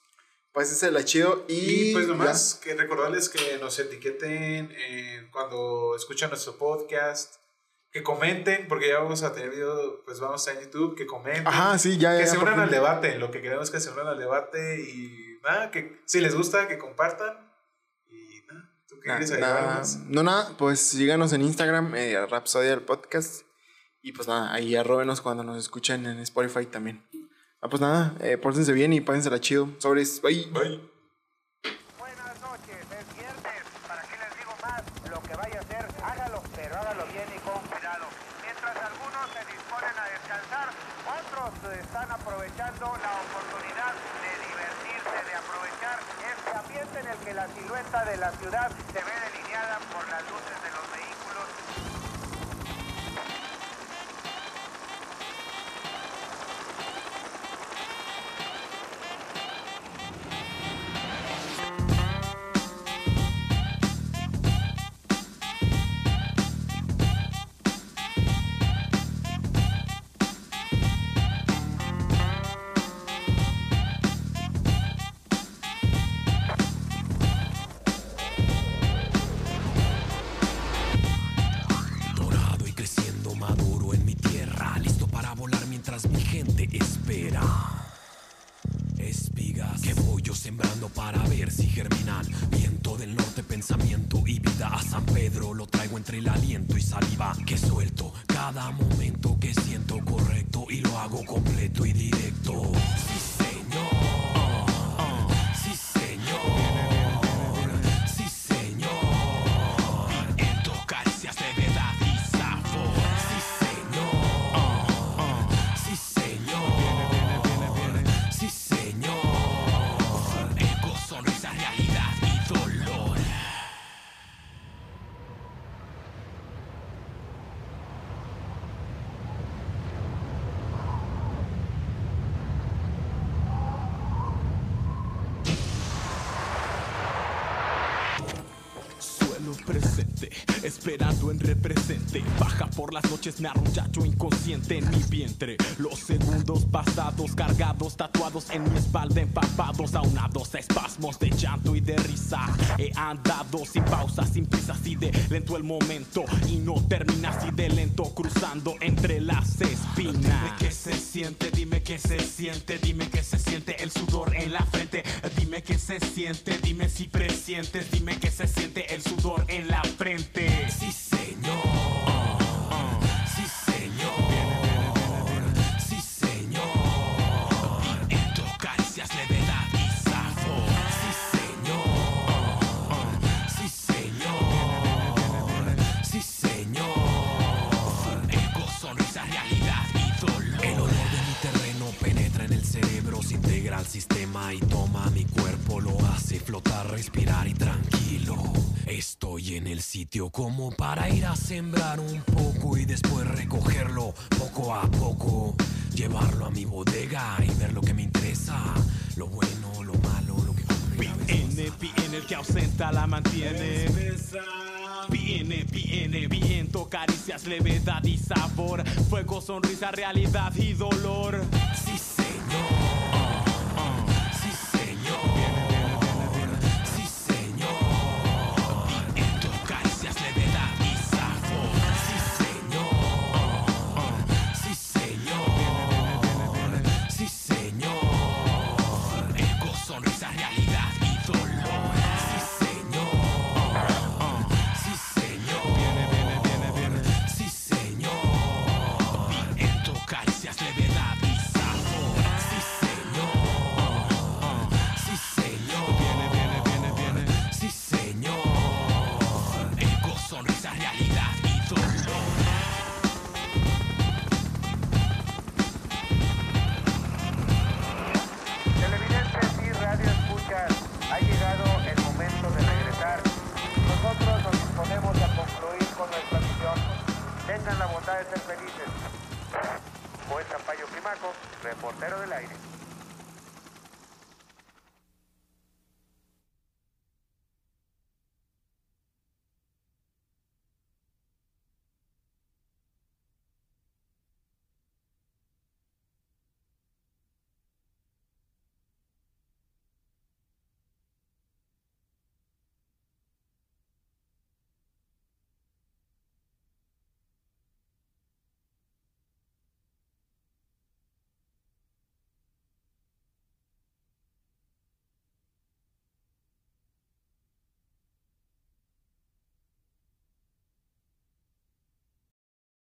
A: Pues ese es la chido. Y,
B: Y pues
A: ya.
B: nomás que recordarles que nos etiqueten eh, cuando escuchan nuestro podcast, que comenten, porque ya vamos a tener video, pues vamos a estar en YouTube, que comenten.
A: Ajá, sí, ya, ya.
B: que se unan al debate, lo que queremos es que se unan al debate y nada, que si les gusta, que compartan. Y nada, ¿tú qué
A: Nah,
B: quieres
A: no, nada, pues síganos en Instagram, eh, Rapsodia del podcast. Y pues nada, ahí arrobenos cuando nos escuchen en Spotify también. Ah, pues nada, eh, pórtense bien y pásensela chido. Sobres, bye.
B: Bye.
C: Buenas noches, es viernes. ¿Para qué les digo más? Lo que vaya a hacer, hágalo, pero hágalo bien y con cuidado. Mientras algunos se disponen a descansar, otros están aprovechando la oportunidad de divertirse, de aprovechar este ambiente en el que la silueta de la ciudad se ve delineada por las luces
D: esperando en represente. Baja por las noches, me arrullacho inconsciente en mi vientre. Los segundos pasados, cargados, tatuados en mi espalda, empapados, aunados a espasmos de llanto y de risa. He andado sin pausa, sin prisa, así de lento el momento. Y no termina así de lento, cruzando entre las espinas. Dime qué se siente, dime qué se siente, dime qué se siente el sudor en la frente. Dime qué se siente, dime si presientes, dime y tranquilo. Estoy en el sitio como para ir a sembrar un poco y después recogerlo poco a poco. Llevarlo a mi bodega y ver lo que me interesa. Lo bueno, lo malo, lo que Viene, viene el que ausenta la mantiene. Viene, viene, viento, caricias, levedad y sabor. Fuego, sonrisa, realidad y dolor.